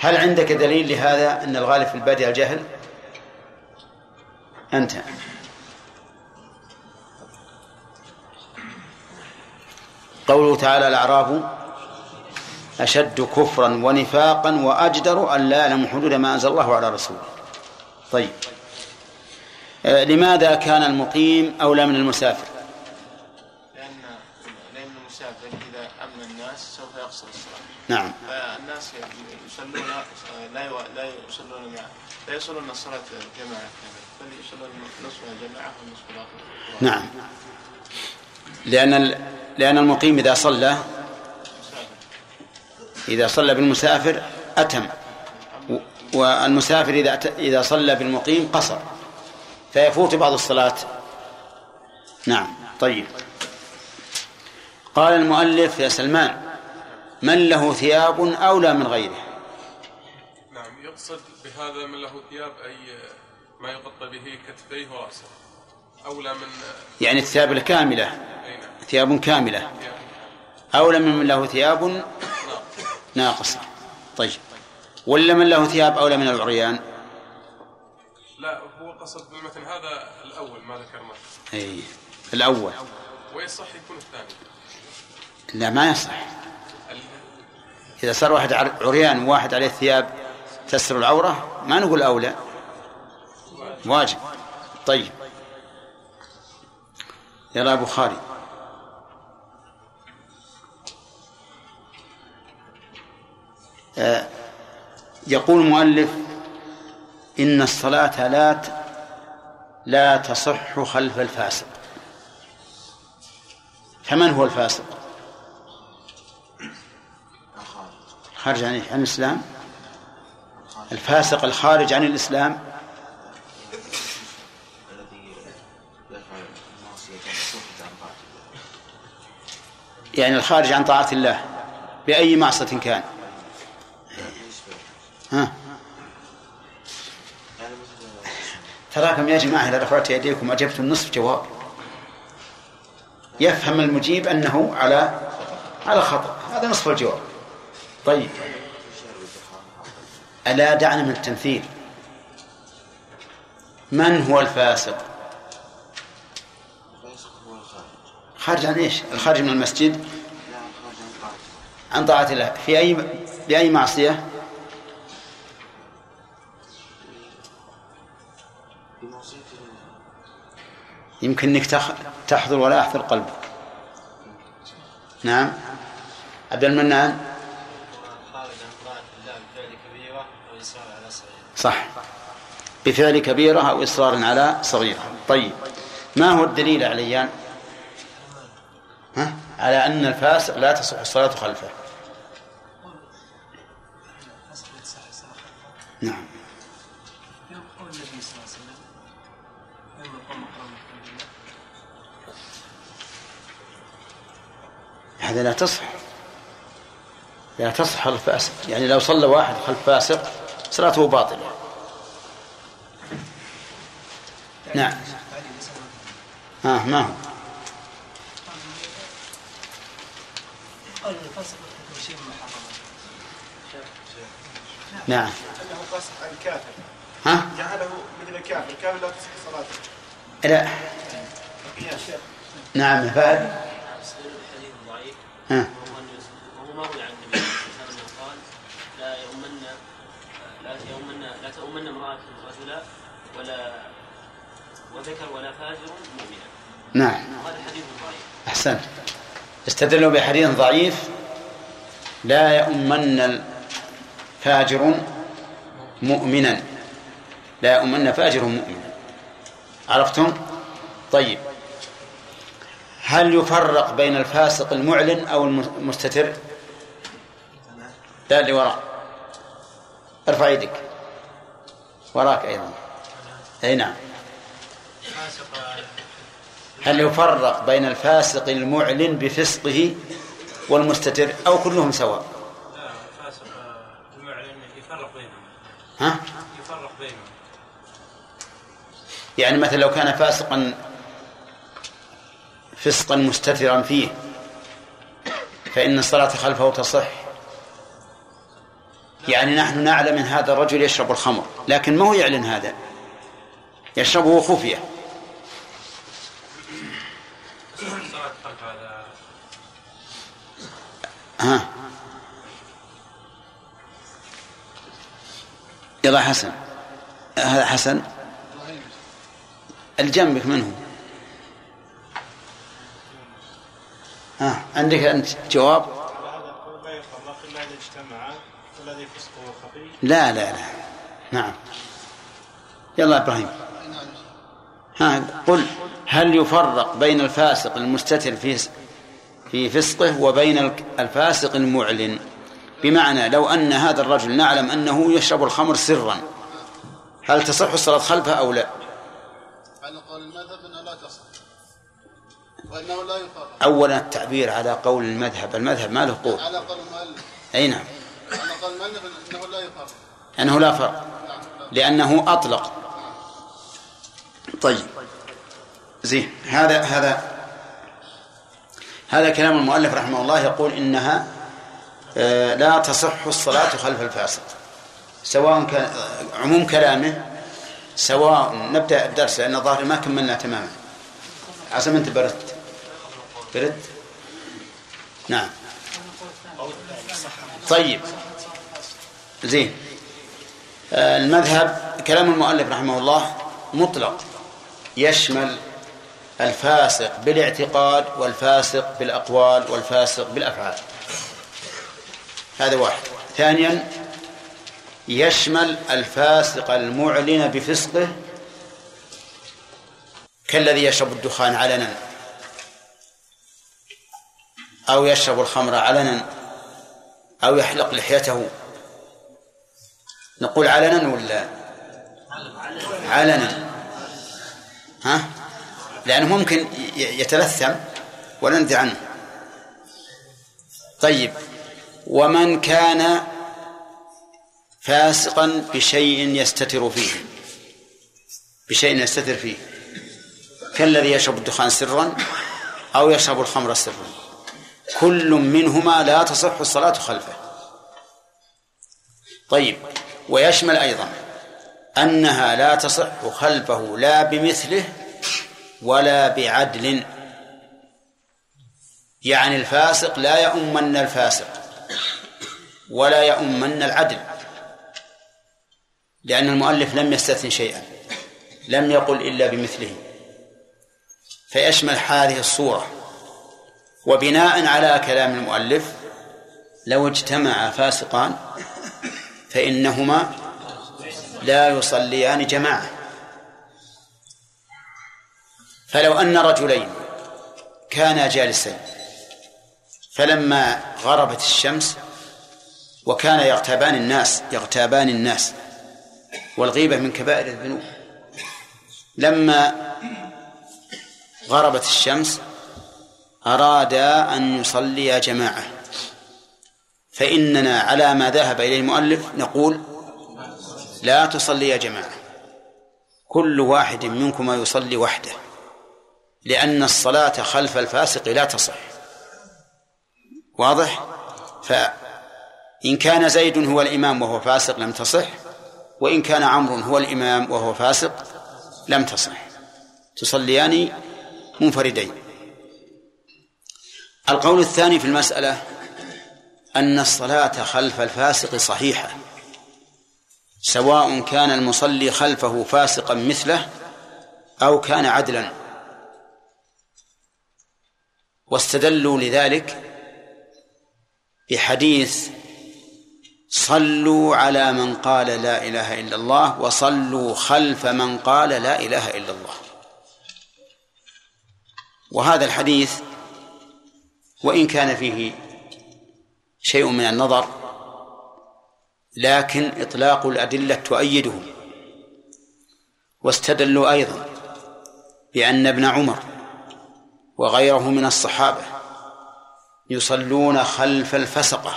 هل عندك دليل لهذا أن الغالب في البادية الجهل؟ أنت. قوله تعالى الأعراب أشد كفرا ونفاقا وأجدر أن لا يعلموا حدود ما أنزل الله على رسوله. طيب. آه، لماذا كان المقيم أولى من المسافر لأن لأن المسافر إذا أمن الصلاة نعم. فالناس يصلون لا يو- لا يصلون مع لا يصلون الصلاة جماعة كاملة بل يصلون نصفها جماعة والنصف الآخر نعم. لأن ال- لأن المقيم إذا صلى إذا صلى بالمسافر أتم والمسافر إذا إذا صلى بالمقيم قصر فيفوت بعض الصلاة. نعم. طيب. قال المؤلف يا سلمان من له ثياب أولى من غيره. نعم يقصد بهذا من له ثياب أي ما يغطى به كتفيه ورأسه. أولى من يعني الثياب الكاملة. نعم. ثياب كاملة. أولى من من له ثياب ناقصة. طيب. ولا من له ثياب أولى من العريان؟ لا هو قصد بالمثل هذا الأول ما ذكرناه أي الأول. ويصح يكون الثاني. لا ما يصح. إذا صار واحد عر- عريان وواحد عليه ثياب تستر العورة ما نقول أولى. واجب. طيب. يلا أبو خالد. آه، يقول المؤلف إن الصلاة لا لا تصح خلف الفاسق. فمن هو الفاسق؟ خارج عن الإسلام؟ الفاسق الخارج عن الإسلام؟ يعني الخارج عن طاعة الله بأي معصية كان؟ ها؟ تراكم يا جماعة إذا رفعت يديكم أجبتم نصف جواب. يفهم المجيب أنه على على خطأ. هذا نصف الجواب. طيب. ألا دعنا من التمثيل. من هو الفاسق؟ خارج عن إيش؟ الخارج من المسجد؟ عن طاعة الله. في أي بأي معصية؟ يمكن إنك تحضر ولا يحضر قلبك. نعم. عبد المنان خارج عن طاعة الله بفعل كبيرة أو إصرار على صغيرة صح. بفعل كبيرة أو إصرار على صغيرة. طيب. ما هو الدليل عليان ها؟ على أن الفاسق لا تصح الصلاة خلفه. نعم. هذا لا تصح. لا تصح الفاسق يعني لو صلى واحد خلف فاسق صلاته باطلة. نعم. ها ما هو؟ نعم. ها؟ جعله مثل الكافر الكافر لا تصح صلاته لا. نعم فهد الحديث ضعيف ها. وهو أن- وهو مروي عن النبي صلى الله عليه وسلم قال لا يؤمن لا يؤمن لا تؤمن امرأة رجلا ولا وذكر ولا فاجر مؤمنا نعم وهذا حديث ضعيف أحسنت استدلوا بحديث ضعيف لا يؤمن فاجر مؤمنا. لا يؤمن فاجر مؤمنا. عرفتم؟ طيب. هل يفرق بين الفاسق المعلن أو المستتر؟ لا اللي وراء. ارفع يدك. وراك أيضا. أي نعم. هل يفرق بين الفاسق المعلن بفسقه والمستتر أو كلهم سواء؟ لا فاسق المعلن يفرق بينهم. ها؟ يفرق بينهم. يعني مثلا لو كان فاسقا فسقا مستترا فيه فإن الصلاة خلفه تصح. يعني نحن نعلم أن هذا الرجل يشرب الخمر لكن ما هو يعلن هذا؟ يشربه خفية الصلاة خلف هذا ها. يلا حسن. هذا حسن. الجنبك منه ها عندك أنت جواب؟ لا لا لا. نعم. يلا إبراهيم. ها قل هل يفرق بين الفاسق المستتر في في فسقه وبين الفاسق المعلن. بمعنى لو أن هذا الرجل نعلم أنه يشرب الخمر سرا هل تصح الصلاة خلفه أو لا؟ على قول المذهب انها لا تصح وإنه لا أولا التعبير على قول المذهب المذهب ما له قول على قول المؤلف. أي نعم. على قول المؤلف إنه لا أنه لا فرق لأنه أطلق. طيب. زين هذا هذا هذا كلام المؤلف رحمه الله يقول إنها آه، لا تصح الصلاة خلف الفاسق سواء كان آه، عموم كلامه سواء نبدأ الدرس لأن ظاهري ما كملنا تماما. عسى أنت بردت برد؟ نعم. طيب. زين. آه، المذهب كلام المؤلف رحمه الله مطلق. يشمل الفاسق بالاعتقاد والفاسق بالأقوال والفاسق بالأفعال. هذا واحد. ثانيا يشمل الفاسق المعلن بفسقه كالذي يشرب الدخان علنا أو يشرب الخمر علنا أو يحلق لحيته. نقول علنا ولا؟ علنا. ها؟ لأنه ممكن يتلثم ندري عنه. طيب. ومن كان فاسقا بشيء يستتر فيه. بشيء يستتر فيه. كالذي يشرب الدخان سرا أو يشرب الخمر سرا. كل منهما لا تصح الصلاة خلفه. طيب. ويشمل أيضا أنها لا تصح خلفه لا بمثله ولا بعدل. يعني الفاسق لا يؤمن الفاسق ولا يؤمن العدل لأن المؤلف لم يستثن شيئا لم يقل إلا بمثله. فيشمل هذه الصورة. وبناء على كلام المؤلف لو اجتمع فاسقان فإنهما لا يصليان جماعة. فلو أن رجلين كانا جالسين فلما غربت الشمس وكان يغتابان الناس يغتابان الناس والغيبة من كبائر الذنوب. لما غربت الشمس أرادا أن يصليا جماعة. فإننا على ما ذهب إليه المؤلف نقول لا تصلي يا جماعة كل واحد منكما يصلي وحده. لأن الصلاة خلف الفاسق لا تصح. واضح؟ فإن كان زيد هو الإمام وهو فاسق لم تصح وإن كان عمرو هو الإمام وهو فاسق لم تصح. تصليان منفردين. القول الثاني في المسألة أن الصلاة خلف الفاسق صحيحة سواء كان المصلي خلفه فاسقا مثله أو كان عدلا. واستدلوا لذلك بحديث صلوا على من قال لا إله إلا الله وصلوا خلف من قال لا إله إلا الله. وهذا الحديث وإن كان فيه شيء من النظر لكن إطلاق الأدلة تؤيده. واستدلوا أيضا بأن ابن عمر وغيره من الصحابة يصلون خلف الفسقة.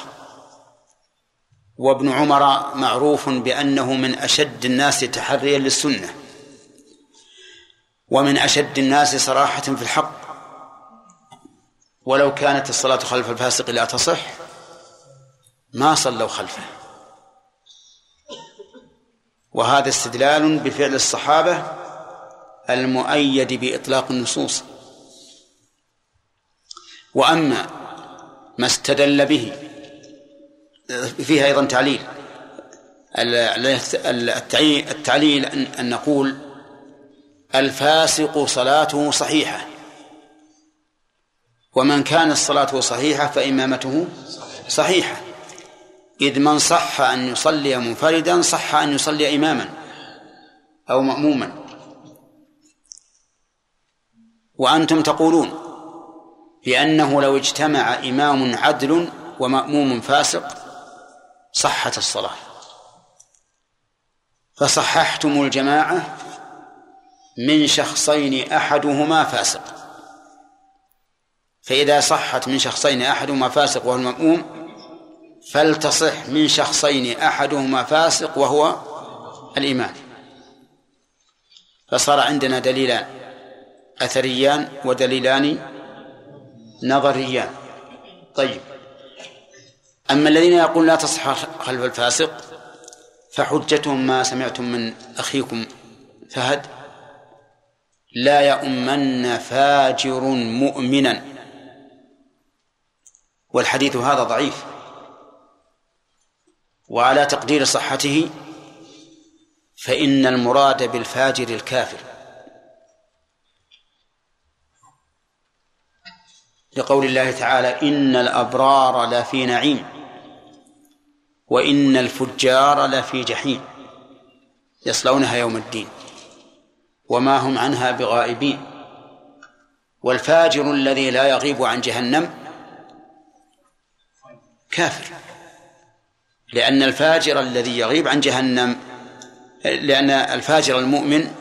وابن عمر معروف بأنه من أشد الناس تحريا للسنة ومن أشد الناس صراحة في الحق. ولو كانت الصلاة خلف الفاسق لا تصح ما صلوا خلفه. وهذا استدلال بفعل الصحابة المؤيد بإطلاق النصوص. وأما ما استدل به فيها أيضا تعليل. التعليل أن نقول الفاسق صلاته صحيحة. ومن كانت صلاته صحيحة فإمامته صحيحة. إذ من صح أن يصلي منفردا صح أن يصلي إماما أو مأموما. وأنتم تقولون بأنه لو اجتمع إمام عدل ومأموم فاسق صحت الصلاة. فصححتم الجماعة من شخصين أحدهما فاسق. فإذا صحت من شخصين أحدهما فاسق وهو المأموم فلتصح من شخصين أحدهما فاسق وهو الإمام. فصار عندنا دليلان أثريان ودليلان نظريان طيب. أما الذين يقول لا تصح خلف الفاسق فحجتهم ما سمعتم من أخيكم فهد لا يؤمن فاجر مؤمنا. والحديث هذا ضعيف. وعلى تقدير صحته فإن المراد بالفاجر الكافر. لقول الله تعالى إن الأبرار لفي نعيم وإن الفجار لفي جحيم يصلونها يوم الدين وما هم عنها بغائبين والفاجر الذي لا يغيب عن جهنم كافر لأن الفاجر الذي يغيب عن جهنم لأن الفاجر المؤمن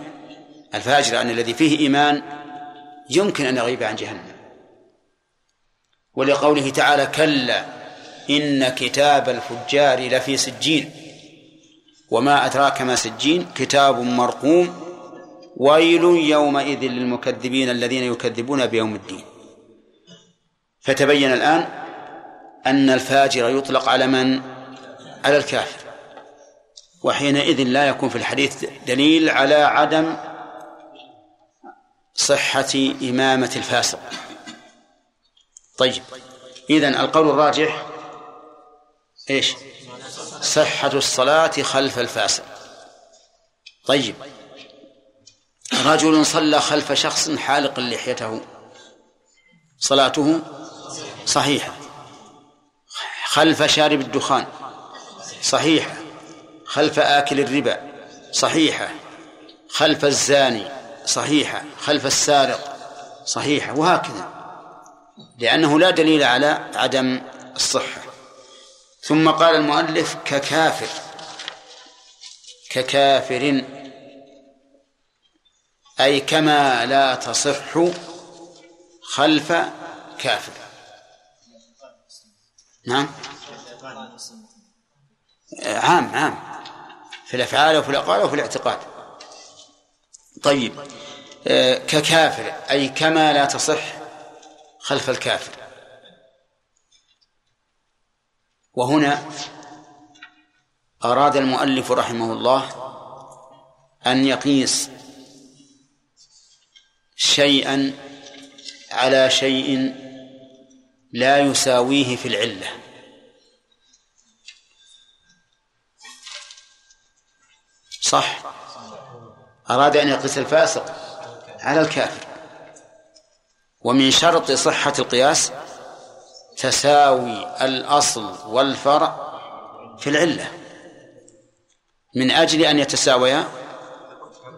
الفاجر أن الذي فيه إيمان يمكن أن يغيب عن جهنم. ولقوله تعالى كلا إن كتاب الفجار لفي سجين وما أدراك ما سجين كتاب مرقوم ويل يومئذ للمكذبين الذين يكذبون بيوم الدين. فتبين الآن أن الفاجر يطلق على من؟ على الكافر. وحينئذ لا يكون في الحديث دليل على عدم صحة إمامة الفاسق. طيب. إذن القول الراجح إيش؟ صحة الصلاة خلف الفاسق. طيب. رجل صلى خلف شخص حالق لحيته. صلاته صحيحة. خلف شارب الدخان. صحيحة. خلف آكل الربا. صحيحة. خلف الزاني. صحيحة. خلف السارق. صحيحة. وهكذا. لأنه لا دليل على عدم الصحة. ثم قال المؤلف ككافر ككافر أي كما لا تصح خلف كافر. نعم. عام عام. في الأفعال وفي الأقوال وفي الاعتقاد. طيب آه، ككافر أي كما لا تصح خلف الكافر. وهنا أراد المؤلف رحمه الله أن يقيس شيئا على شيء لا يساويه في العلة. صح؟ أراد أن يقيس الفاسق على الكافر. ومن شرط صحة القياس تساوي الأصل والفرع في العلة. من أجل أن يتساويا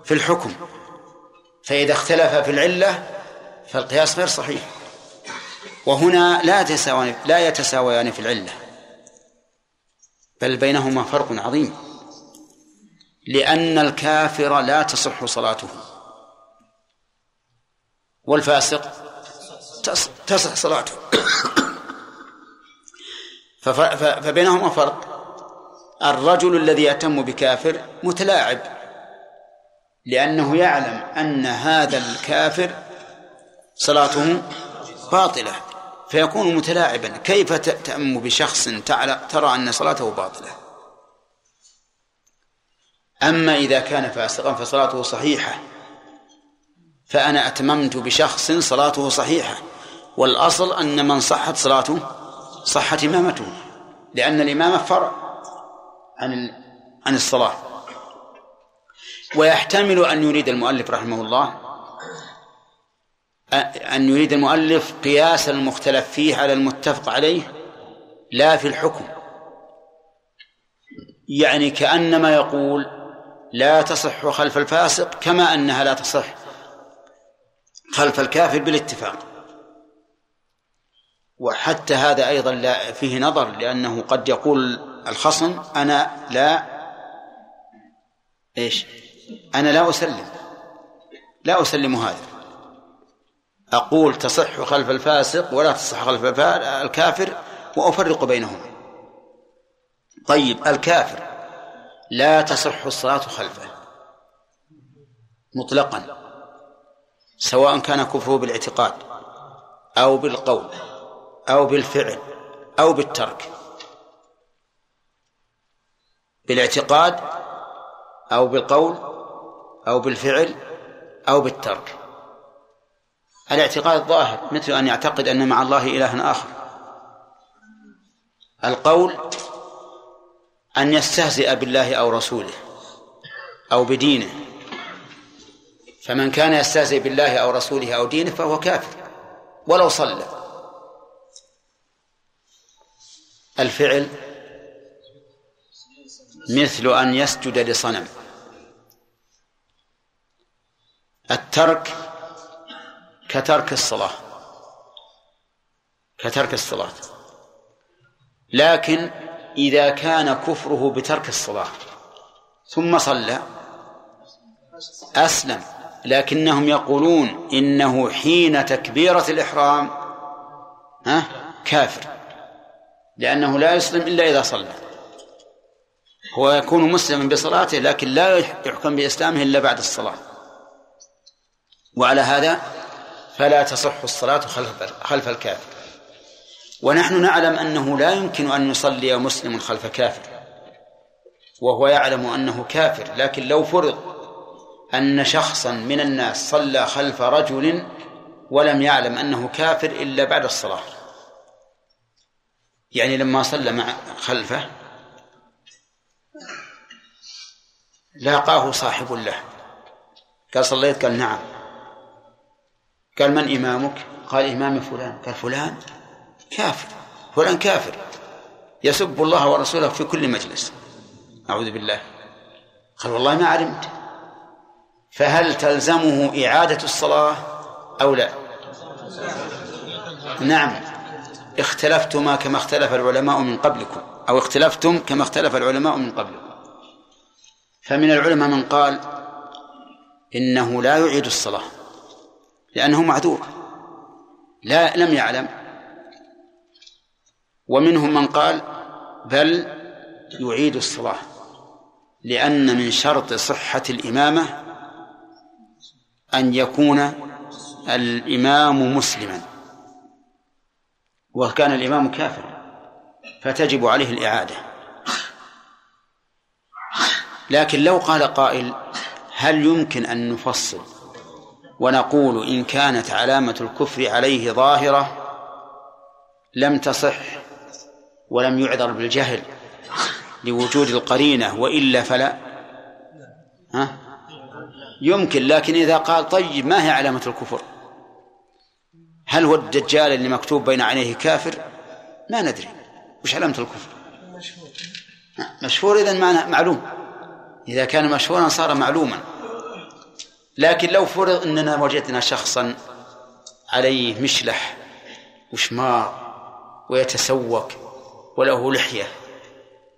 في الحكم. فإذا اختلف في العلة فالقياس غير صحيح. وهنا لا يتساويان لا يتساويان في العلة. بل بينهما فرق عظيم. لأن الكافر لا تصح صلاته. والفاسق تصح صلاته. فبينهما فرق؟ الرجل الذي يهتم بكافر متلاعب لأنه يعلم أن هذا الكافر صلاته باطلة فيكون متلاعبا. كيف تأم بشخص ترى أن صلاته باطلة؟ أما إذا كان فاسقا فصلاته صحيحة فأنا أتممت بشخص صلاته صحيحة. والأصل أن من صحت صلاته صحت إمامته لأن الإمامة فرع عن عن الصلاة. ويحتمل أن يريد المؤلف رحمه الله أن يريد المؤلف قياس المختلف فيه على المتفق عليه لا في الحكم. يعني كأنما يقول لا تصح خلف الفاسق كما أنها لا تصح خلف الكافر بالاتفاق. وحتى هذا أيضا لا فيه نظر لأنه قد يقول الخصم أنا لا إيش؟ أنا لا أسلم. لا أسلم هذا. أقول تصح خلف الفاسق ولا تصح خلف الكافر وأفرق بينهما. طيب الكافر لا تصح الصلاة خلفه مطلقا سواء كان كفره بالإعتقاد أو بالقول. أو بالفعل أو بالترك. بالاعتقاد أو بالقول أو بالفعل أو بالترك. الاعتقاد ظاهر مثل أن يعتقد أن مع الله إلها آخر. القول أن يستهزئ بالله أو رسوله أو بدينه. فمن كان يستهزئ بالله أو رسوله أو دينه فهو كافر ولو صلى. الفعل مثل أن يسجد لصنم. الترك كترك الصلاة. كترك الصلاة. لكن إذا كان كفره بترك الصلاة. ثم صلى. أسلم. لكنهم يقولون إنه حين تكبيرة الإحرام ها كافر. لأنه لا يسلم إلا إذا صلى. هو يكون مسلما بصلاته لكن لا يحكم بإسلامه إلا بعد الصلاة. وعلى هذا فلا تصح الصلاة خلف خلف الكافر. ونحن نعلم أنه لا يمكن أن يصلي مسلم خلف كافر. وهو يعلم أنه كافر لكن لو فرض أن شخصا من الناس صلى خلف رجل ولم يعلم أنه كافر إلا بعد الصلاة. يعني لما صلى مع خلفه لاقاه صاحب له. قال صليت؟ قال نعم. قال من إمامك؟ قال إمامي فلان. قال فلان كافر. فلان كافر. يسب الله ورسوله في كل مجلس. أعوذ بالله. قال والله ما علمت. فهل تلزمه إعادة الصلاة أو لا؟ نعم. اختلفتما كما اختلف العلماء من قبلكم أو اختلفتم كما اختلف العلماء من قبلكم. فمن العلماء من قال إنه لا يعيد الصلاة لأنه معذور لا لم يعلم. ومنهم من قال بل يعيد الصلاة لأن من شرط صحة الإمامة أن يكون الإمام مسلما. وكان الإمام كافرا فتجب عليه الإعادة. لكن لو قال قائل هل يمكن أن نفصل ونقول إن كانت علامة الكفر عليه ظاهرة؟ لم تصح ولم يعذر بالجهل لوجود القرينة وإلا فلا. ها؟ يمكن لكن إذا قال طيب ما هي علامة الكفر؟ هل هو الدجال اللي مكتوب بين عينيه كافر؟ ما ندري. وش علامة الكفر؟ مشهور. إذا معنى معلوم. إذا كان مشهورا صار معلوما. لكن لو فرض أننا وجدنا شخصا عليه مشلح وشمار ويتسوق وله لحية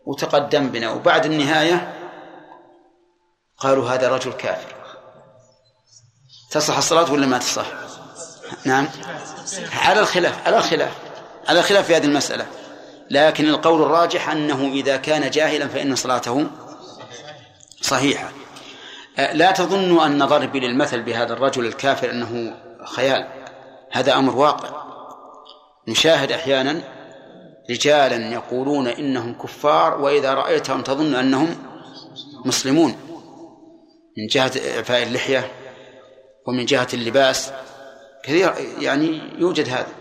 وتقدم بنا وبعد النهاية قالوا هذا رجل كافر. تصح الصلاة ولا ما تصح؟ نعم. على الخلاف على الخلاف على الخلاف في هذه المسألة. لكن القول الراجح أنه إذا كان جاهلا فإن صلاته صحيحة. لا تظنوا أن ضربي للمثل بهذا الرجل الكافر أنه خيال. هذا أمر واقع. نشاهد أحيانا رجالا يقولون إنهم كفار وإذا رأيتهم تظن أنهم مسلمون. من جهة إعفاء اللحية ومن جهة اللباس كثير يعني يوجد هذا.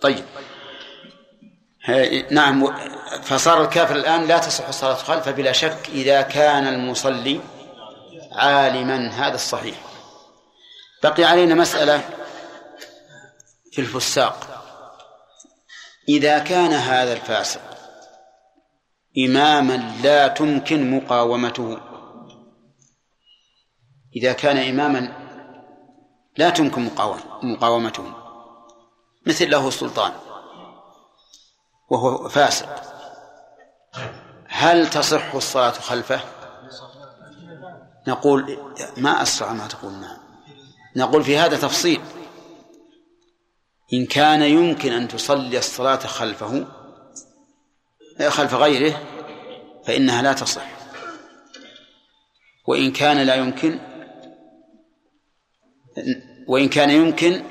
طيب. نعم فصار الكافر الآن لا تصح الصلاة خلفه بلا شك إذا كان المصلي عالما هذا الصحيح. بقي علينا مسألة في الفساق. إذا كان هذا الفاسق إماما لا تمكن مقاومته. إذا كان إماما لا تمكن مقاومته مثل له سلطان. وهو فاسق هل تصح الصلاة خلفه؟ نقول ما أسرع ما تقول نعم. نقول في هذا تفصيل. إن كان يمكن أن تصلي الصلاة خلفه خلف غيره فإنها لا تصح. وإن كان لا يمكن وإن كان يمكن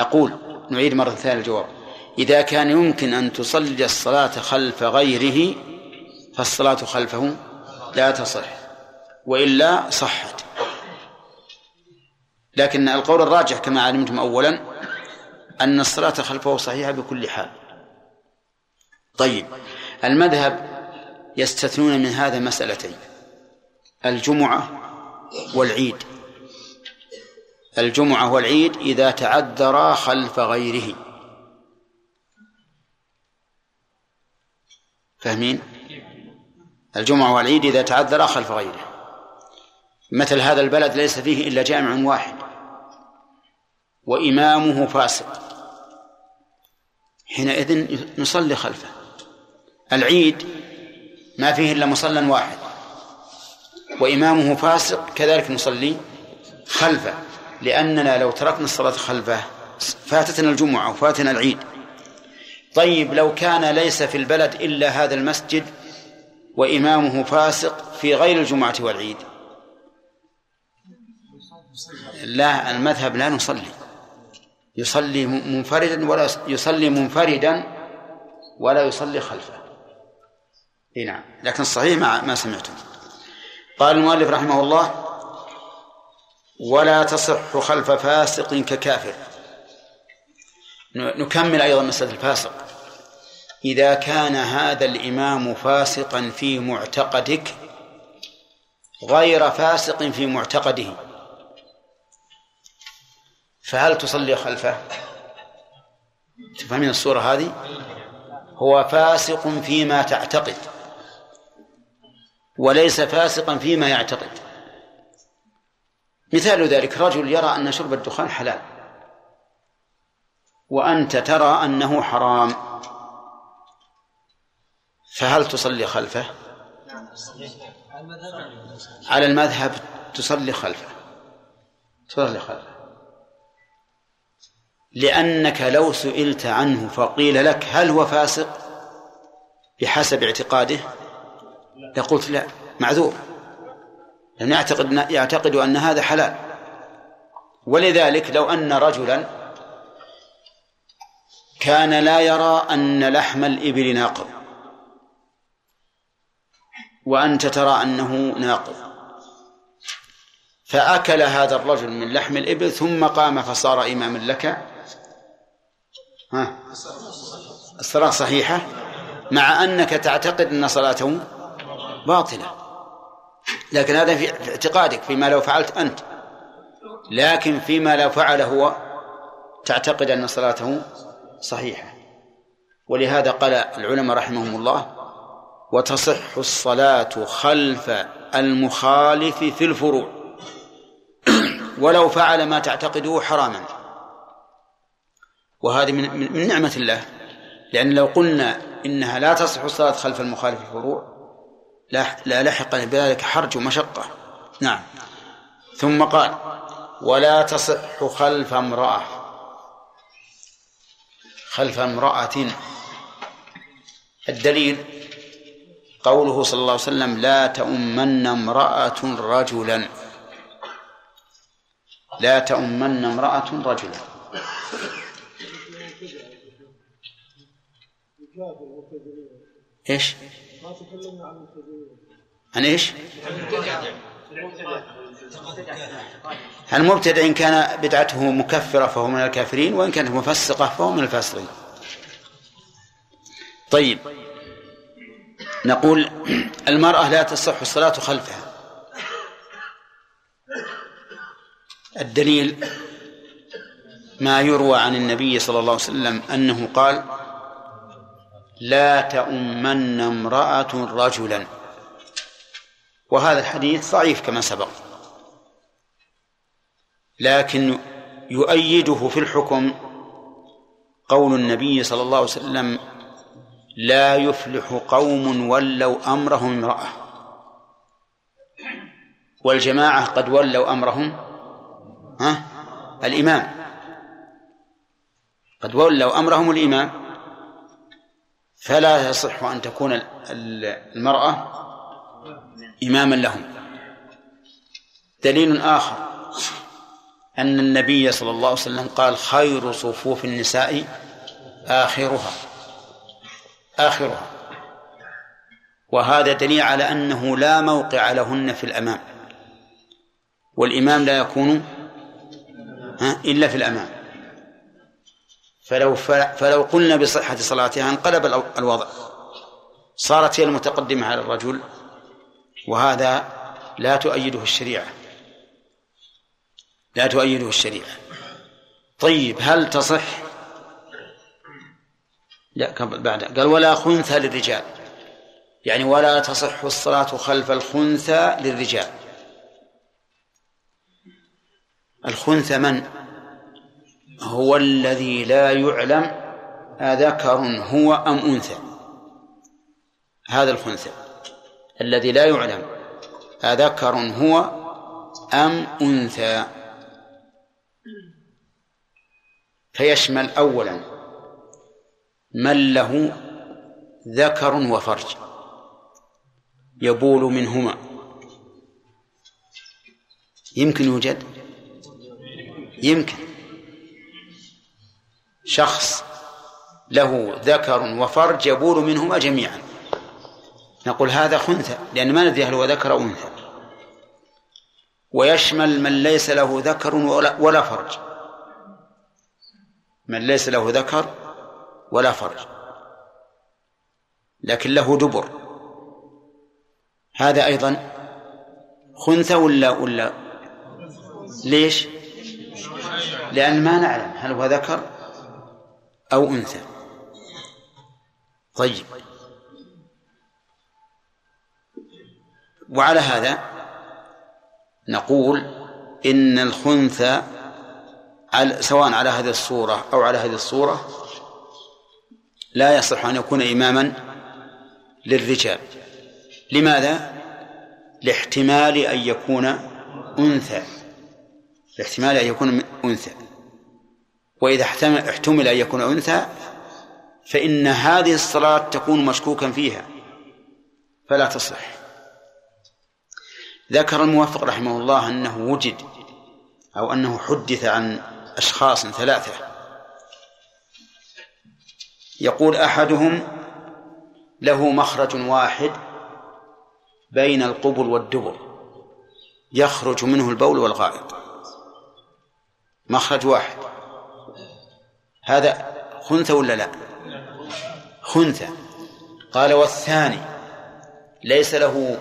أقول نعيد مرة ثانية الجواب. إذا كان يمكن أن تصلي الصلاة خلف غيره فالصلاة خلفه لا تصح وإلا صحت. لكن القول الراجح كما علمتم أولا أن الصلاة خلفه صحيحة بكل حال. طيب المذهب يستثنون من هذا مسألتين الجمعة والعيد. الجمعة والعيد إذا تعذرا خلف غيره. فاهمين؟ الجمعة والعيد إذا تعذرا خلف غيره. مثل هذا البلد ليس فيه إلا جامع واحد. وإمامه فاسق. حينئذ نصلي خلفه. العيد ما فيه إلا مصلى واحد. وإمامه فاسق كذلك نصلي خلفه. لأننا لو تركنا الصلاة خلفه فاتتنا الجمعة وفاتنا العيد. طيب لو كان ليس في البلد إلا هذا المسجد وإمامه فاسق في غير الجمعة والعيد. لا المذهب لا نصلي. يصلي منفردا ولا يصلي منفردا ولا يصلي خلفه. إي نعم. لكن الصحيح ما ما سمعتم. قال المؤلف رحمه الله ولا تصح خلف فاسق ككافر. نكمل أيضا مسألة الفاسق. إذا كان هذا الإمام فاسقا في معتقدك غير فاسق في معتقده فهل تصلي خلفه؟ تفهمين الصورة هذه؟ هو فاسق فيما تعتقد وليس فاسقا فيما يعتقد. مثال ذلك رجل يرى أن شرب الدخان حلال وأنت ترى أنه حرام فهل تصلي خلفه؟ على المذهب تصلي خلفه تصلي خلفه. لأنك لو سئلت عنه فقيل لك هل هو فاسق؟ بحسب اعتقاده؟ لقلت لا معذور. لأنه يعتقد يعتقد أن هذا حلال. ولذلك لو أن رجلا كان لا يرى أن لحم الإبل ناقض وأنت ترى أنه ناقض. فأكل هذا الرجل من لحم الإبل ثم قام فصار إماما لك. ها؟ الصلاة صحيحة مع أنك تعتقد أن صلاته باطلة. لكن هذا في اعتقادك فيما لو فعلت أنت. لكن فيما لو فعل هو تعتقد أن صلاته صحيحة. ولهذا قال العلماء رحمهم الله وتصح الصلاة خلف المخالف في الفروع. ولو فعل ما تعتقده حراما. وهذه من, من نعمة الله. لأن لو قلنا إنها لا تصح الصلاة خلف المخالف في الفروع لا لحق بذلك حرج ومشقة. نعم. ثم قال ولا تصح خلف امرأة. خلف امرأة. الدليل قوله صلى الله عليه وسلم لا تؤمن امرأة رجلا. لا تؤمن امرأة رجلا. إيش؟ عن إيش؟ المبتدع إن كان بدعته مكفرة فهو من الكافرين وإن كانت مفسقة فهو من الفاسقين. طيب. نقول المرأة لا تصح الصلاة خلفها. الدليل ما يروى عن النبي صلى الله عليه وسلم أنه قال لا تؤمن امرأة رجلا. وهذا الحديث ضعيف كما سبق. لكن يؤيده في الحكم قول النبي صلى الله عليه وسلم لا يفلح قوم ولوا أمرهم امرأة. والجماعة قد ولوا أمرهم ها؟ الإمام. قد ولوا أمرهم الإمام. فلا يصح أن تكون المرأة إماما لهم. دليل آخر أن النبي صلى الله عليه وسلم قال خير صفوف النساء آخرها. آخرها. وهذا دليل على أنه لا موقع لهن في الأمام. والإمام لا يكون إلا في الأمام. فلو فلو قلنا بصحة صلاتها انقلب الوضع. صارت هي المتقدمة على الرجل وهذا لا تؤيده الشريعة. لا تؤيده الشريعة. طيب هل تصح؟ لا بعد. قال ولا خنثى للرجال. يعني ولا تصح الصلاة خلف الخنثى للرجال. الخنثى من؟ هو الذي لا يعلم أذكر هو أم أنثى. هذا الخنثى. الذي لا يعلم أذكر هو أم أنثى. فيشمل أولا من له ذكر وفرج. يبول منهما. يمكن يوجد؟ يمكن. شخص له ذكر وفرج يبول منهما جميعا. نقول هذا خنثى لأن ما ندري هل هو ذكر أو أنثى. ويشمل من ليس له ذكر ولا, ولا فرج. من ليس له ذكر ولا فرج. لكن له دبر. هذا أيضا خنثى ولا ولا ليش؟ لأن ما نعلم هل هو ذكر أو أنثى. طيب. وعلى هذا نقول إن الخنثى سواء على هذه الصورة أو على هذه الصورة لا يصح أن يكون إماما للرجال. لماذا؟ لاحتمال أن يكون أنثى. لاحتمال أن يكون أنثى. وإذا احتمل أن يكون أنثى فإن هذه الصلاة تكون مشكوكا فيها فلا تصح ذكر الموفق رحمه الله أنه وجد أو أنه حدث عن أشخاص ثلاثة. يقول أحدهم له مخرج واحد بين القبل والدبر يخرج منه البول والغائط. مخرج واحد. هذا خنثى ولا لا؟ خنثى. قال والثاني ليس له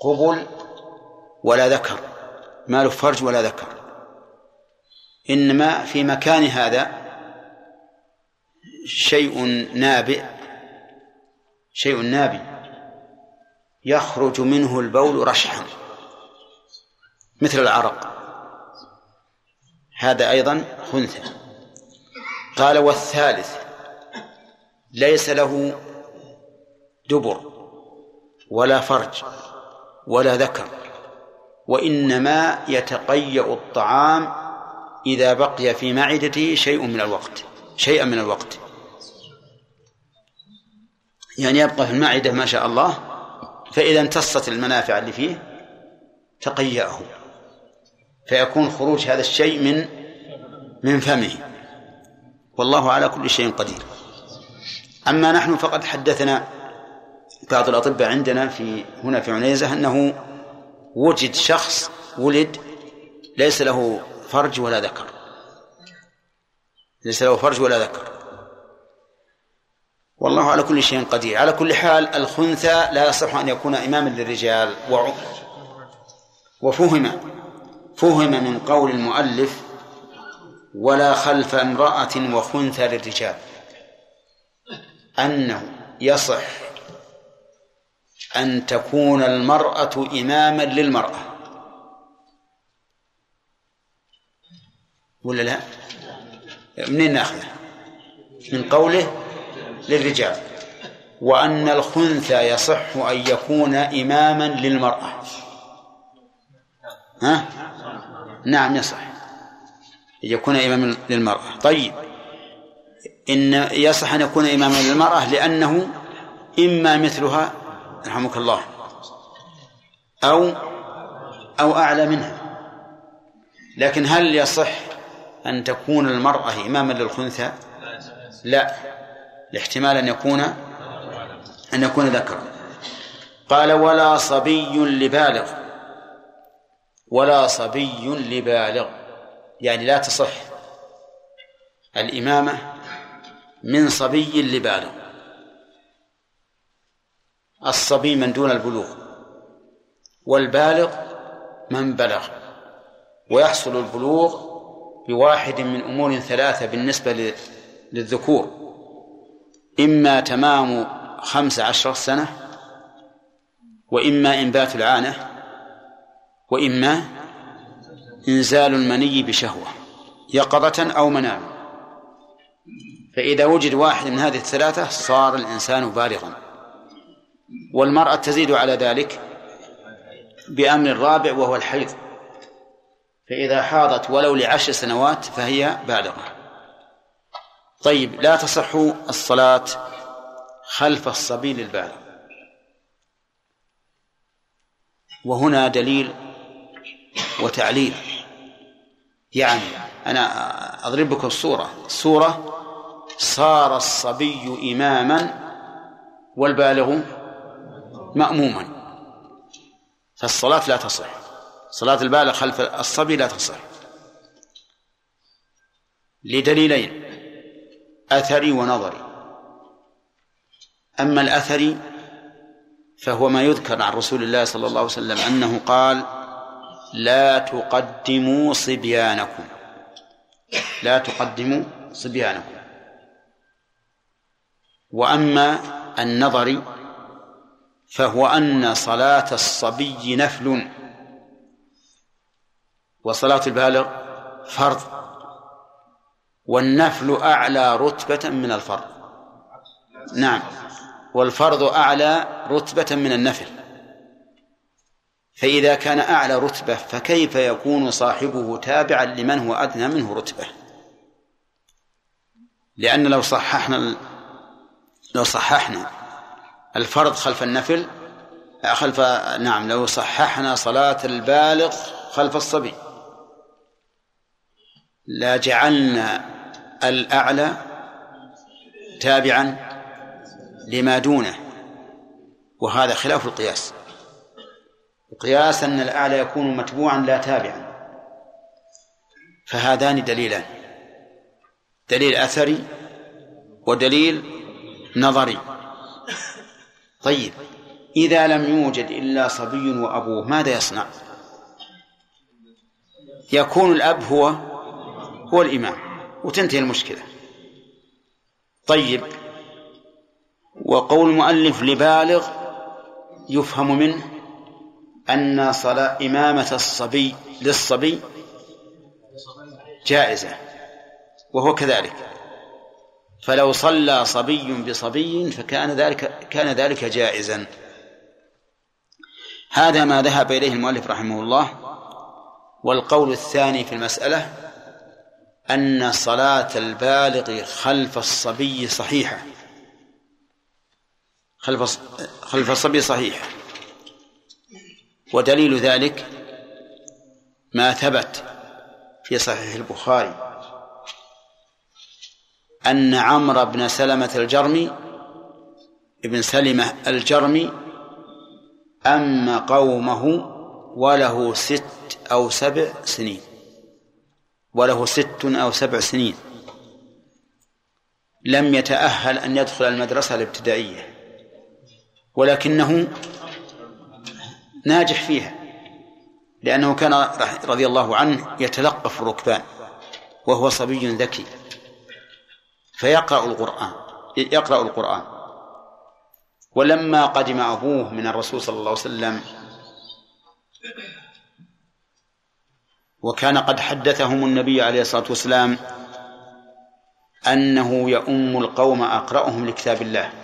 قبل ولا ذكر ما له فرج ولا ذكر. إنما في مكان هذا شيء نابئ شيء نابي يخرج منه البول رشحا. مثل العرق. هذا أيضا خنثى. قال والثالث ليس له دبر ولا فرج ولا ذكر وإنما يتقيأ الطعام إذا بقي في معدته شيء من الوقت شيئا من الوقت. يعني يبقى في المعدة ما شاء الله فإذا امتصت المنافع اللي فيه تقيأه فيكون خروج هذا الشيء من من فمه. والله على كل شيء قدير. أما نحن فقد حدثنا بعض الأطباء عندنا في هنا في عنيزة أنه وجد شخص ولد ليس له فرج ولا ذكر. ليس له فرج ولا ذكر. والله على كل شيء قدير. على كل حال الخنثى لا يصح أن يكون إماما للرجال. وفهم فهم من قول المؤلف ولا خلف امرأة وخنثى للرجال أنه يصح أن تكون المرأة إماما للمرأة ولا لا؟ منين ناخذه؟ من قوله للرجال وأن الخنثى يصح أن يكون إماما للمرأة ها؟ نعم يصح يكون إماما للمرأة. طيب. إن يصح أن يكون إماما للمرأة لأنه إما مثلها رحمك الله أو أو أعلى منها. لكن هل يصح أن تكون المرأة إماما للخنثى؟ لا. الاحتمال أن يكون أن يكون ذكرا. قال ولا صبي لبالغ. ولا صبي لبالغ. يعني لا تصح الإمامة من صبي لبالغ الصبي من دون البلوغ والبالغ من بلغ. ويحصل البلوغ بواحد من أمور ثلاثة بالنسبة للذكور. إما تمام خمس عشر سنة وإما إنبات العانة وإما إنزال المني بشهوة يقظة أو منام. فإذا وجد واحد من هذه الثلاثة صار الإنسان بالغا. والمرأة تزيد على ذلك بأمر الرابع وهو الحيض. فإذا حاضت ولو لعشر سنوات فهي بالغة. طيب لا تصح الصلاة خلف الصبي للبالغ. وهنا دليل وتعليل. يعني أنا أضرب لكم الصورة. الصورة صار الصبي إماما والبالغ مأموما. فالصلاة لا تصح. صلاة البالغ خلف الصبي لا تصح. لدليلين. أثري ونظري. أما الأثري فهو ما يذكر عن رسول الله صلى الله عليه وسلم أنه قال لا تقدموا صبيانكم. لا تقدموا صبيانكم. وأما النظر فهو أن صلاة الصبي نفل. وصلاة البالغ فرض. والنفل أعلى رتبة من الفرض. نعم. والفرض أعلى رتبة من النفل. فإذا كان أعلى رتبة فكيف يكون صاحبه تابعا لمن هو أدنى منه رتبة؟ لأن لو صححنا لو صححنا الفرض خلف النفل خلف نعم لو صححنا صلاة البالغ خلف الصبي لجعلنا الأعلى تابعا لما دونه وهذا خلاف القياس. القياس أن الأعلى يكون متبوعا لا تابعا. فهذان دليلان. دليل أثري ودليل نظري. طيب إذا لم يوجد إلا صبي وأبوه ماذا يصنع؟ يكون الأب هو هو الإمام وتنتهي المشكلة. طيب وقول المؤلف لبالغ يفهم منه أن صلاة إمامة الصبي للصبي جائزة وهو كذلك. فلو صلى صبي بصبي فكان ذلك كان ذلك جائزا. هذا ما ذهب إليه المؤلف رحمه الله. والقول الثاني في المسألة أن صلاة البالغ خلف الصبي صحيحة. خلف خلف الصبي صحيحة ودليل ذلك ما ثبت في صحيح البخاري أن عمرو بن سلمة الجرمي ابن سلمة الجرمي أما قومه وله ست أو سبع سنين وله ست أو سبع سنين. لم يتأهل أن يدخل المدرسة الابتدائية ولكنه ناجح فيها لأنه كان رضي الله عنه يتلقف الركبان وهو صبي ذكي. فيقرأ القرآن يقرأ القرآن. ولما قدم أبوه من الرسول صلى الله عليه وسلم وكان قد حدثهم النبي عليه الصلاة والسلام أنه يؤم القوم أقرأهم لكتاب الله.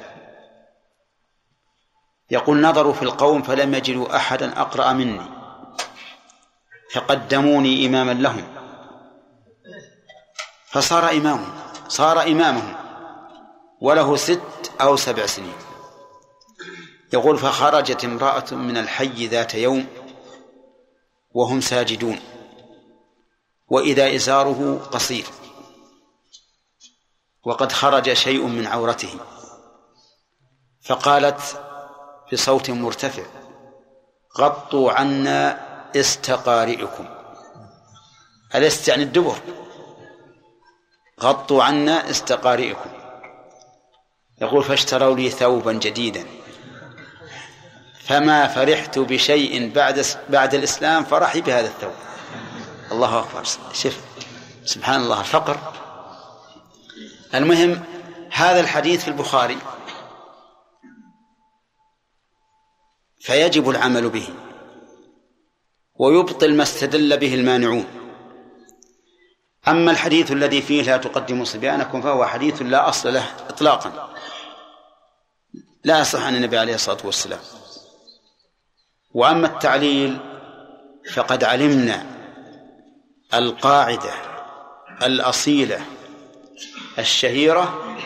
يقول نظروا في القوم فلم يجدوا أحدا أقرأ مني. فقدموني إماما لهم. فصار إمامهم صار إمامهم. وله ست أو سبع سنين. يقول فخرجت امرأة من الحي ذات يوم وهم ساجدون. وإذا إزاره قصير. وقد خرج شيء من عورته. فقالت بصوت مرتفع. غطوا عنا استقارئكم. الاست يعني الدبر. غطوا عنا استقارئكم. يقول فاشتروا لي ثوبا جديدا. فما فرحت بشيء بعد بعد الإسلام فرحي بهذا الثوب. الله أكبر. شوف سبحان الله الفقر. المهم هذا الحديث في البخاري فيجب العمل به ويبطل ما استدل به المانعون. أما الحديث الذي فيه لا تقدموا صبيانكم فهو حديث لا أصل له إطلاقا. لا يصح عن النبي عليه الصلاة والسلام. وأما التعليل فقد علمنا القاعدة الأصيلة الشهيرة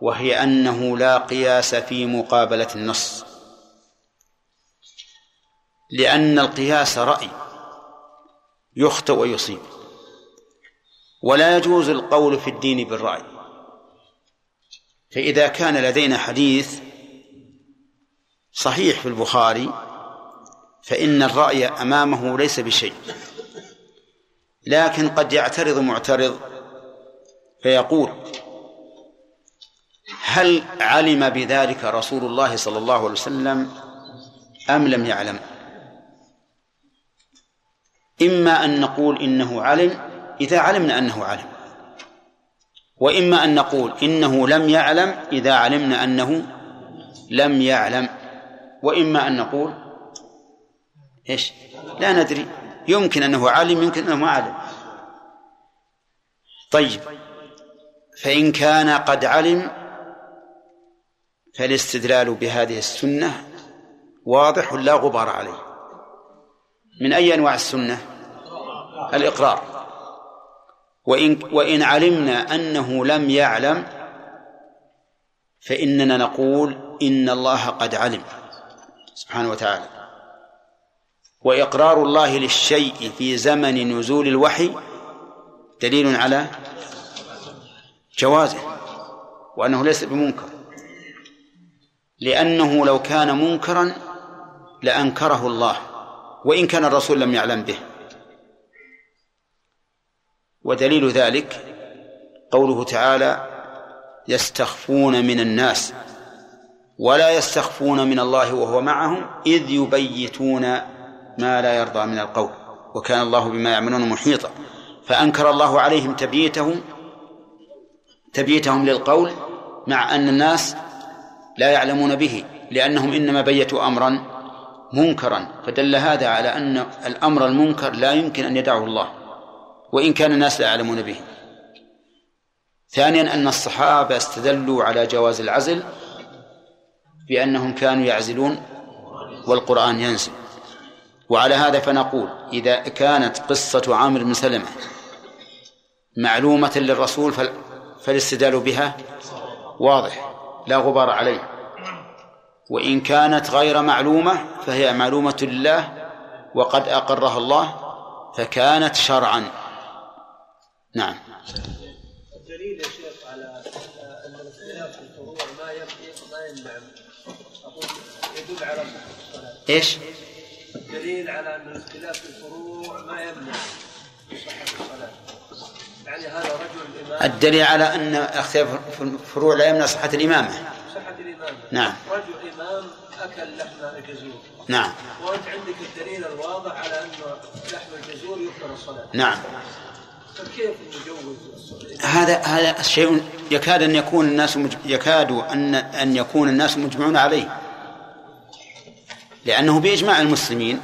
وهي أنه لا قياس في مقابلة النص. لأن القياس رأي يخطئ ويصيب. ولا يجوز القول في الدين بالرأي. فإذا كان لدينا حديث صحيح في البخاري فإن الرأي أمامه ليس بشيء. لكن قد يعترض معترض فيقول هل علم بذلك رسول الله صلى الله عليه وسلم أم لم يعلم؟ إما أن نقول إنه علم إذا علمنا أنه علم وإما أن نقول إنه لم يعلم إذا علمنا أنه لم يعلم وإما أن نقول إيش؟ لا ندري يمكن أنه عالم يمكن أنه ما علم. طيب فإن كان قد علم فالاستدلال بهذه السنة واضح لا غبار عليه. من أي أنواع السنة؟ الإقرار. وإن وإن علمنا أنه لم يعلم فإننا نقول إن الله قد علم سبحانه وتعالى. وإقرار الله للشيء في زمن نزول الوحي دليل على جوازه وأنه ليس بمنكر. لأنه لو كان منكرا لأنكره الله. وإن كان الرسول لم يعلم به. ودليل ذلك قوله تعالى يستخفون من الناس ولا يستخفون من الله وهو معهم إذ يبيتون ما لا يرضى من القول. وكان الله بما يعملون محيطا. فأنكر الله عليهم تبييتهم تبييتهم للقول مع أن الناس لا يعلمون به لأنهم إنما بيتوا أمرا منكرا فدل هذا على أن الأمر المنكر لا يمكن أن يدعه الله وإن كان الناس لا يعلمون به. ثانيا أن الصحابة استدلوا على جواز العزل بأنهم كانوا يعزلون والقرآن ينزل. وعلى هذا فنقول إذا كانت قصة عامر بن سلمة معلومة للرسول فالاستدلال بها واضح لا غبار عليه. وإن كانت غير معلومة فهي معلومة لله وقد أقرها الله فكانت شرعا. نعم. الدليل يا شيخ على أن الاختلاف في الفروع ما ما يمنع. يدل على الصلاة. إيش؟ الدليل على أن الاختلاف في الفروع ما يمنع صحة الصلاة. يعني هذا رجل الامام الدليل على أن اختلاف الفروع لا يمنع صحة الإمامة. نعم. رجل امام أكل لحم الجزور. نعم. وانت عندك الدليل الواضح على أن لحم الجزور يكثر الصلاة. نعم. فكيف نجوز الصلاة؟ هذا هذا شيء يكاد أن يكون الناس مج... يكاد أن أن يكون الناس مجمعون عليه. لأنه بإجماع المسلمين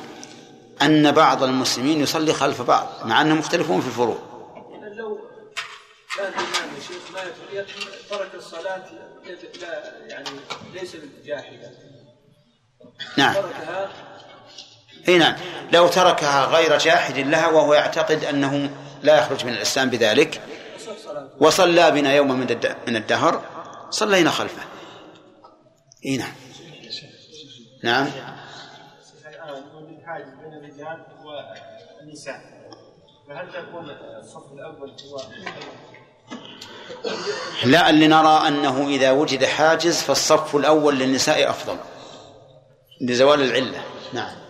أن بعض المسلمين يصلي خلف بعض مع أنهم مختلفون في الفروع. كان الإمام يا شيخ ما يت- ترك الصلاة لا يعني ليس جاحدا نعم. تركها؟ إي نعم. لو تركها غير جاحد لها وهو يعتقد أنه لا يخرج من الإسلام بذلك. وصلى بنا يوما من الد- من الدهر. صلينا خلفه. إي نعم. نعم. بين الرجال والنساء. فهل تكون الصف الأول هو لا اللي نرى أنه إذا وجد حاجز فالصف الأول للنساء أفضل. لزوال العلة. نعم.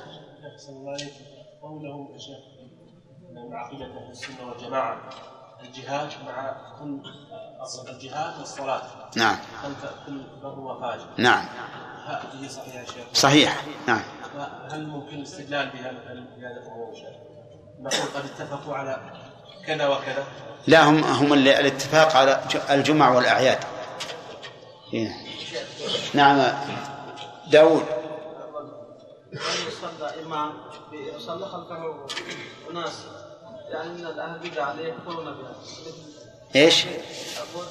السنة والجماعة الجهاد مع كل الجهاد والصلاة نعم. كل بر وفاجر نعم. هذه صحيحة شيخ صحيح. نعم. هل ممكن الاستدلال بهذا بهذا شيخ؟ نقول قد اتفقوا على كذا وكذا لا هم هم اللي الاتفاق على الجمع والأعياد إيه. نعم داود يصلى إمام يصلى خلفه أناس يعني من الأهل بدع عليه يكفرون بها إيش؟ أقول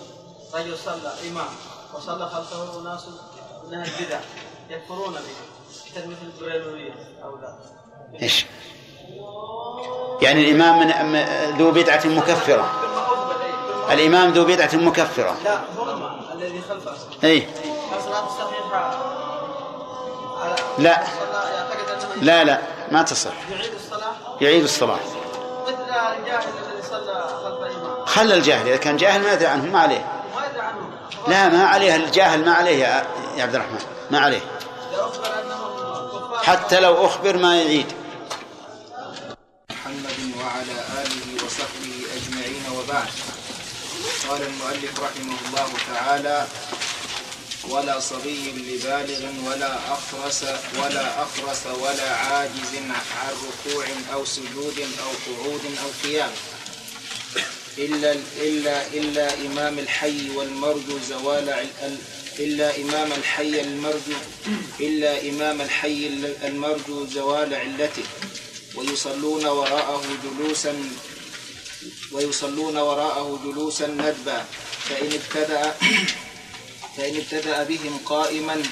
رجل صلى إمام وصلى خلفه أناس من أهل البدع يكفرون به مثل البريلوية أو لا إيش؟ يعني الإمام من ذو بدعة مكفرة. الإمام ذو بدعة مكفرة. لا هم الذي خلفه. الصلاة الصحيحة. على- لا. لا لا ما تصح. يعيد الصلاة؟ يعيد الصلاة. مثل الجاهل الذي صلى خلف خلى الجاهل إذا كان جاهل ما يدري عنه ما عليه. ما يدري عنه. لا ما عليه الجاهل ما عليه يا عبد الرحمن ما عليه. إذا أخبر حتى لو أخبر ما يعيد. وعلى آله وصحبه أجمعين وبعد. قال المؤلف رحمه الله تعالى ولا صبي لبالغ ولا أخرس ولا أخرس ولا عاجز عن ركوع أو سجود أو قعود أو قيام. إلا إلا إلا إمام الحي والمرجو زوال ال- إلا إمام الحي المرجو إلا إمام الحي المرجو زوال علته. ويصلون وراءه جلوسا ويصلون وراءه جلوسا ندبا. فإن ابتدأ فإن ابتدأ بهم قائما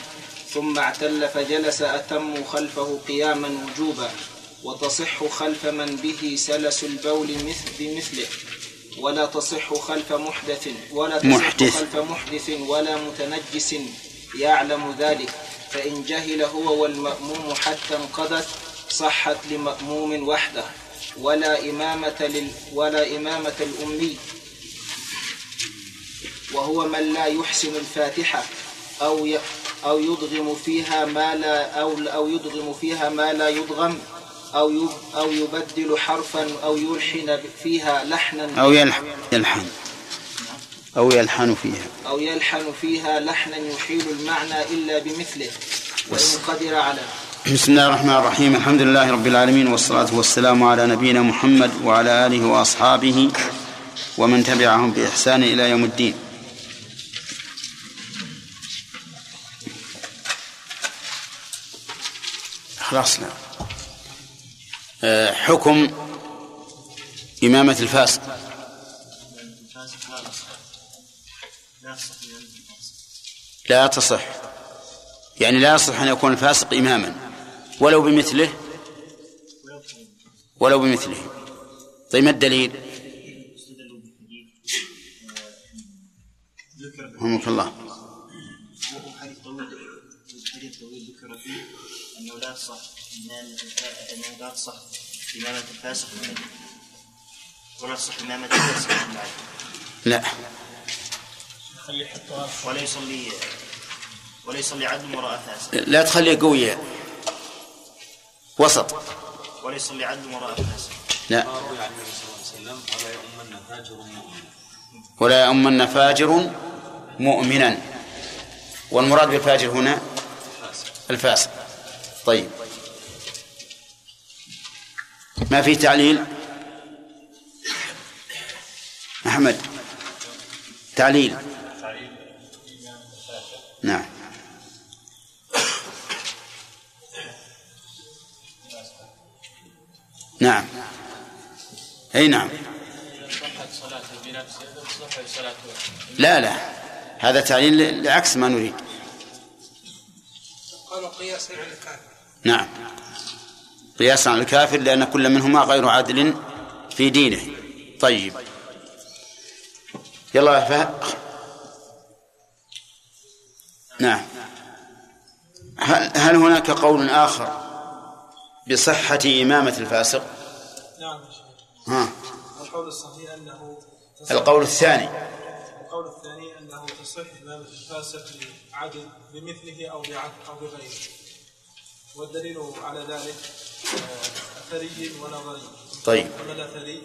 ثم اعتل فجلس أتموا خلفه قياما وجوبا. وتصح خلف من به سلس البول مثل بمثله. ولا تصح خلف محدث ولا تصح محدث. خلف محدث ولا متنجس يعلم ذلك. فإن جهل هو والمأموم حتى انقضت صحت لمأموم وحده ولا إمامة لل ولا إمامة الأمي. وهو من لا يحسن الفاتحة أو ي أو يدغم فيها ما لا أو أو يدغم فيها ما لا يدغم أو يب أو يبدل حرفا أو يلحن فيها لحنا. أو يلح- يلحن. أو يلحن فيها. أو يلحن فيها لحنا يحيل المعنى إلا بمثله وإن قدر على. بسم الله الرحمن الرحيم الحمد لله رب العالمين والصلاة والسلام على نبينا محمد وعلى آله وأصحابه ومن تبعهم بإحسان إلى يوم الدين خلاص لا آه، حكم إمامة الفاسق. لا تصح. يعني لا يصح أن يكون الفاسق إماما. ولو بمثله ولو بمثله. طيب ما الدليل؟ رحمك الله. أنه لا. تصح إمامة الفا- أنه لا تصح إمامة الفاسق ولا تصح إمامة الفاسق لا ولا يصلي ولا يصلي عدل وراء فاسق لا تخليه قوية وسط ولا يصلي عدل وراء فاسق لا ما روي عن النبي صلى الله عليه وسلم ولا يؤمن فاجر مؤمن. ولا يؤمن فاجر مؤمنا. والمراد بالفاجر هنا الفاسق. طيب. ما في تعليل؟ أحمد. تعليل. نعم. نعم. أي نعم. لا لا. هذا تعليل لعكس ما نريد. قالوا قياسا على الكافر. نعم. قياسا على الكافر لأن كل منهما غير عادل في دينه. طيب. يلا يا فهد نعم. هل, هل هناك قول آخر؟ بصحة إمامة الفاسق. نعم ها. القول الصحيح أنه تصح- القول الثاني. القول الثاني أنه تصح إمامة الفاسق لعدل بمثله أو بعدل أو بغيره. والدليل على ذلك آه، أثري ونظري طيب. أما الأثري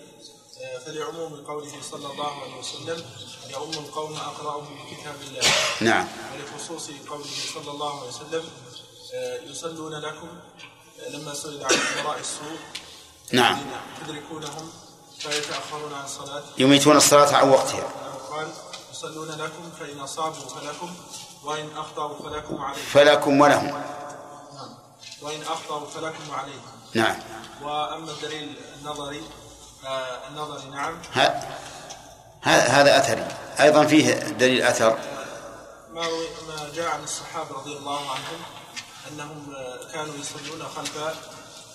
آه، فلعموم قوله صلى الله عليه وسلم يؤم القوم أقرأهم بكتاب الله. نعم. ولخصوص قوله صلى الله عليه وسلم آه، يصلون لكم آه، لما سئل عن أمراء السوء نعم. تدركونهم فيتأخرون عن صلاة يميتون الصلاة عن وقتها. قال يصلون لكم فإن أصابوا فلكم وإن أخطأوا فلكم عليهم. فلكم ولهم. نعم وإن أخطأوا فلكم عليهم. نعم. وأما الدليل النظري آه النظري نعم. هذا أثري. أيضا فيه دليل أثر. ما ما جاء عن الصحابة رضي الله عنهم أنهم آه، كانوا يصلون خلف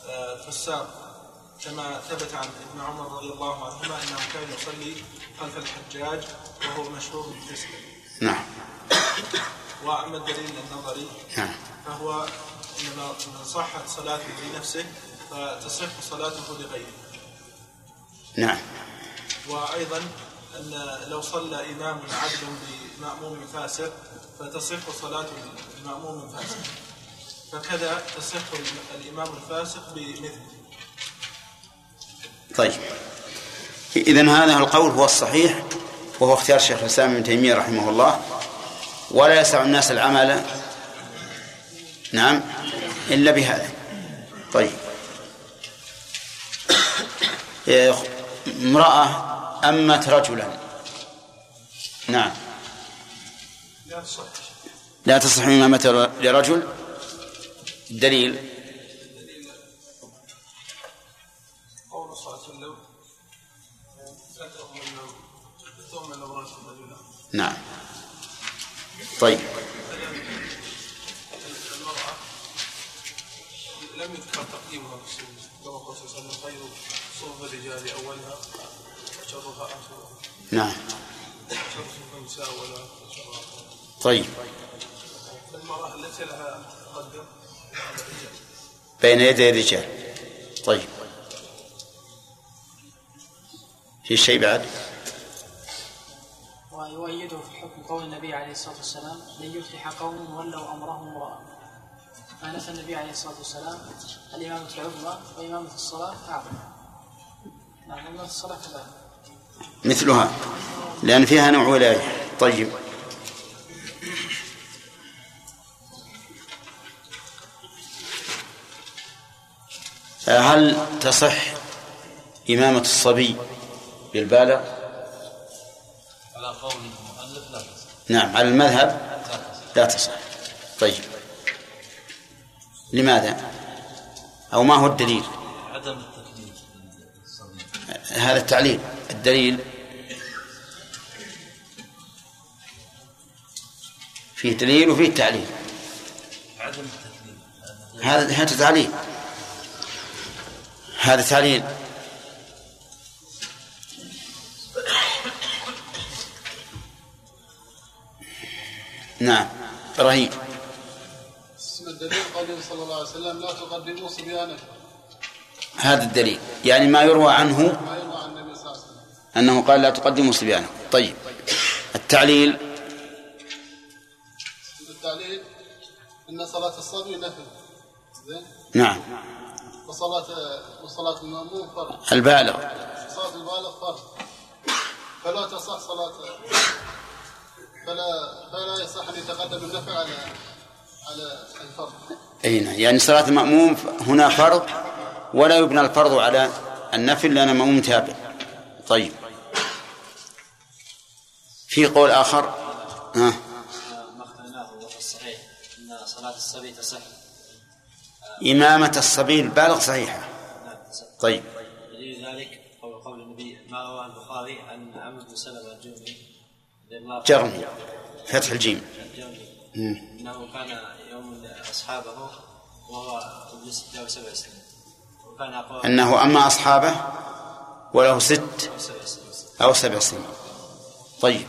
آه، فساق كما ثبت عن ابن عمر رضي الله عنهما أنه كان يصلي خلف الحجاج وهو مشهور بالفسق نعم. وأما الدليل النظري نعم. فهو إنما من صحت صلاته لنفسه فتصح صلاته لغيره. نعم. وأيضا أن لو صلى إمام عدل بمأموم فاسق فتصح صلاة المأموم فاسق. فكذا تصح الإمام الفاسق بمثله. طيب. إذن هذا القول هو الصحيح وهو اختيار شيخ الإسلام ابن تيمية رحمه الله. ولا يسع الناس العمل. نعم. إلا بهذا. طيب. امرأة أمت رجلا. نعم. لا تصح. لا تصح إمامة لرجل؟ الدليل قول صلى الله عليه وسلم نعم. طيب. لم يذكر تقديمها في كما قال صلى الله عليه وسلم خير صحبة الرجال أولها وشرها آخرها. نعم. شر النساء آخرها. طيب. المرأة التي لها تقدم بين يدي الرجال. طيب. في شيء بعد؟ ويؤيده في حكم قول النبي عليه الصلاة والسلام لن يفلح قوم ولوا أمرهم امرأة. ما نفى النبي عليه الصلاة والسلام الإمامة العظمى وإمامة الصلاة أعظم. نعم إمامة الصلاة كذلك مثلها. لأن فيها نوع ولاية. طيب. هل تصح إمامة الصبي بالبالغ؟ على قول المؤلف لا تصح. نعم على المذهب لا تصح. طيب. لماذا؟ أو ما هو الدليل؟ عدم التكليف هذا التعليل. الدليل فيه دليل وفيه تعليل عدم التكليف. هذا هذا تعليل. هذا تعليل. نعم إبراهيم الدليل قوله صلى الله عليه وسلم لا تقدموا صبيانكم. هذا الدليل. يعني ما يروى عنه ما يروى عن النبي صلى الله عليه وسلم. أنه قال لا تقدموا صبيانكم. طيب. التعليل. التعليل إن صلاة الصبي نفل. زين؟ نعم. وصلاه وصلاة المأموم فرض. البالغ. صلاة البالغ فرض. فلا تصح صلاه فلا فلا يصح أن يتقدم النفل على على الفرض. أي نعم. يعني صلاة المأموم هنا فرض ولا يبنى الفرض على النفل لأن المأموم تابع. طيب. في قول آخر؟ ها؟ ما اخترناه وهو الصحيح إن صلاة الصبي تصح. إمامة الصبي البالغ صحيحة. طيب. دليل ذلك قول قول النبي ما رواه البخاري عن عمرو بن عنه- جرمي فتح الجيم. إنه كان يوم أصحابه وهو ابن 76 سنه وكان أقوى أنه أما أصحابه وله ست سبع سنين أو سبع سنين. طيب.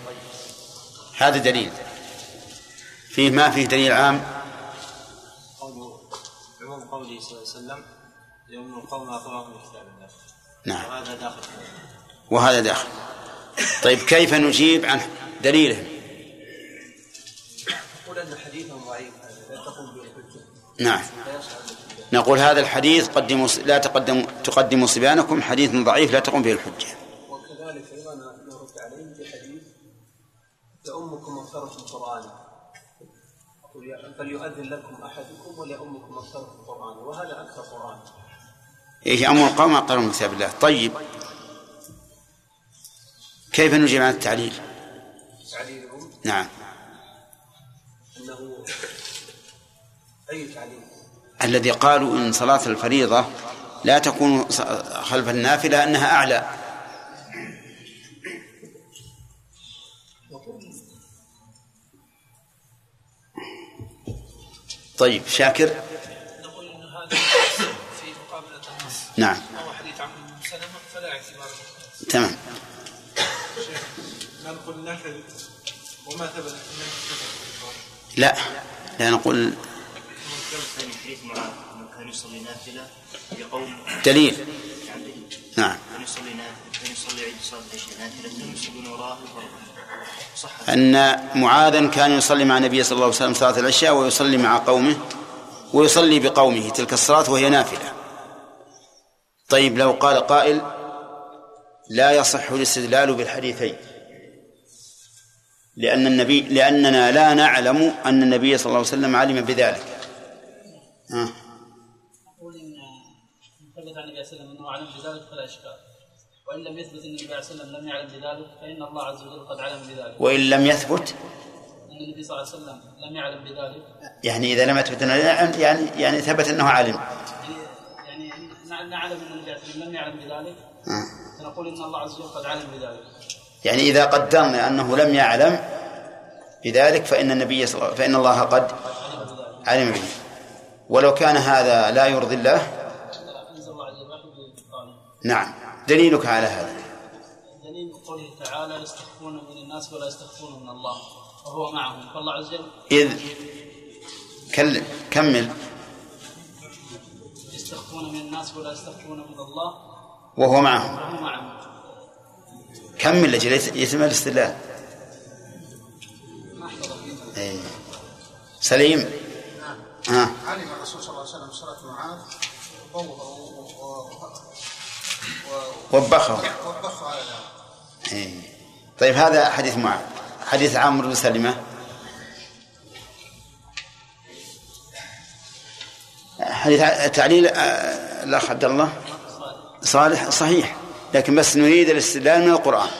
هذا دليل. فيه ما فيه دليل عام؟ قوله صلى الله عليه وسلم يوم القوم اقواهم من كتاب الله. نعم. وهذا داخل. وهذا داخل. طيب كيف نجيب عن دليله يقول أن حديثهم ضعيف لا تقوم به الحجة. نعم. الحجه نقول هذا الحديث قدموا لا تقدموا تقدموا صبيانكم حديث ضعيف لا تقوم به الحجة. وكذلك أيضا نرد عليه بحديث لأمكم أكثركم قرآنا فليؤذن لكم أحدكم وليؤمكم أكثركم قرآنا وهذا أكثر قرآن. إيه أمر القوم أقرأ من كتاب الله. طيب. كيف نجيب عن التعليل؟ تعليلهم نعم. أنه أي تعليل؟ الذي قالوا إن صلاة الفريضة لا تكون خلف النافلة أنها أعلى. طيب شاكر؟ نقول إن هذا في مقابلة النص. نعم. وهو حديث بن سلمة فلا اعتبار له. تمام. ما نقول نفل وما ثبت انه ثبت لا لا نقول ثاني حديث معاذ انه كان يصلي نافله لقوم دليل. نعم. كان يصلي نافله كان يصلي عيد صلاه العشاء يصلون الفرض صح أن معاذا كان يصلي مع النبي صلى الله عليه وسلم صلاة العشاء ويصلي مع قومه ويصلي بقومه. تلك الصلاة وهي نافلة. طيب لو قال قائل لا يصح الاستدلال بالحديثين لأن النبي لأننا لا نعلم أن النبي صلى الله عليه وسلم علم بذلك. نقول إن إن عن النبي صلى الله عليه وسلم أنه علم بذلك فلا إشكال. وإن لم يثبت ان النبي صلى الله عليه وسلم لم يعلم بذلك فإن الله عز وجل قد علم بذلك. وإن لم يثبت؟ إن النبي صلى الله عليه وسلم لم يعلم بذلك. يعني إذا لم يثبت أنه يعني يعني ثبت أنه علم. يعني يعني نع- نعلم إن النبي صلى الله عليه وسلم لم يعلم بذلك آه. فنقول إن الله عز وجل قد علم بذلك. يعني إذا قدرنا أنه لم يعلم بذلك فإن النبي صلى فإن الله قد علم به. ولو كان هذا لا يرضي الله. نعم. دليلك على هذا. دليل قوله تعالى يستخفون من الناس ولا يستخفون من الله. وهو معهم. فالله عز وجل إذ كلم كمل. يستخفون من الناس ولا يستخفون من الله. وهو معهم. وهو معهم. كمل لأجل يتم الاستدلال. إيه. سليم. ها. علم الرسول صلى الله عليه وسلم صلاة معاذ. وبخه وبخه على إيه. طيب هذا حديث معاذ. حديث عامر بن سلمة. حديث تعليل آه، الأخ عبد الله. صالح صحيح. لكن بس نريد الاستدلال من القرآن.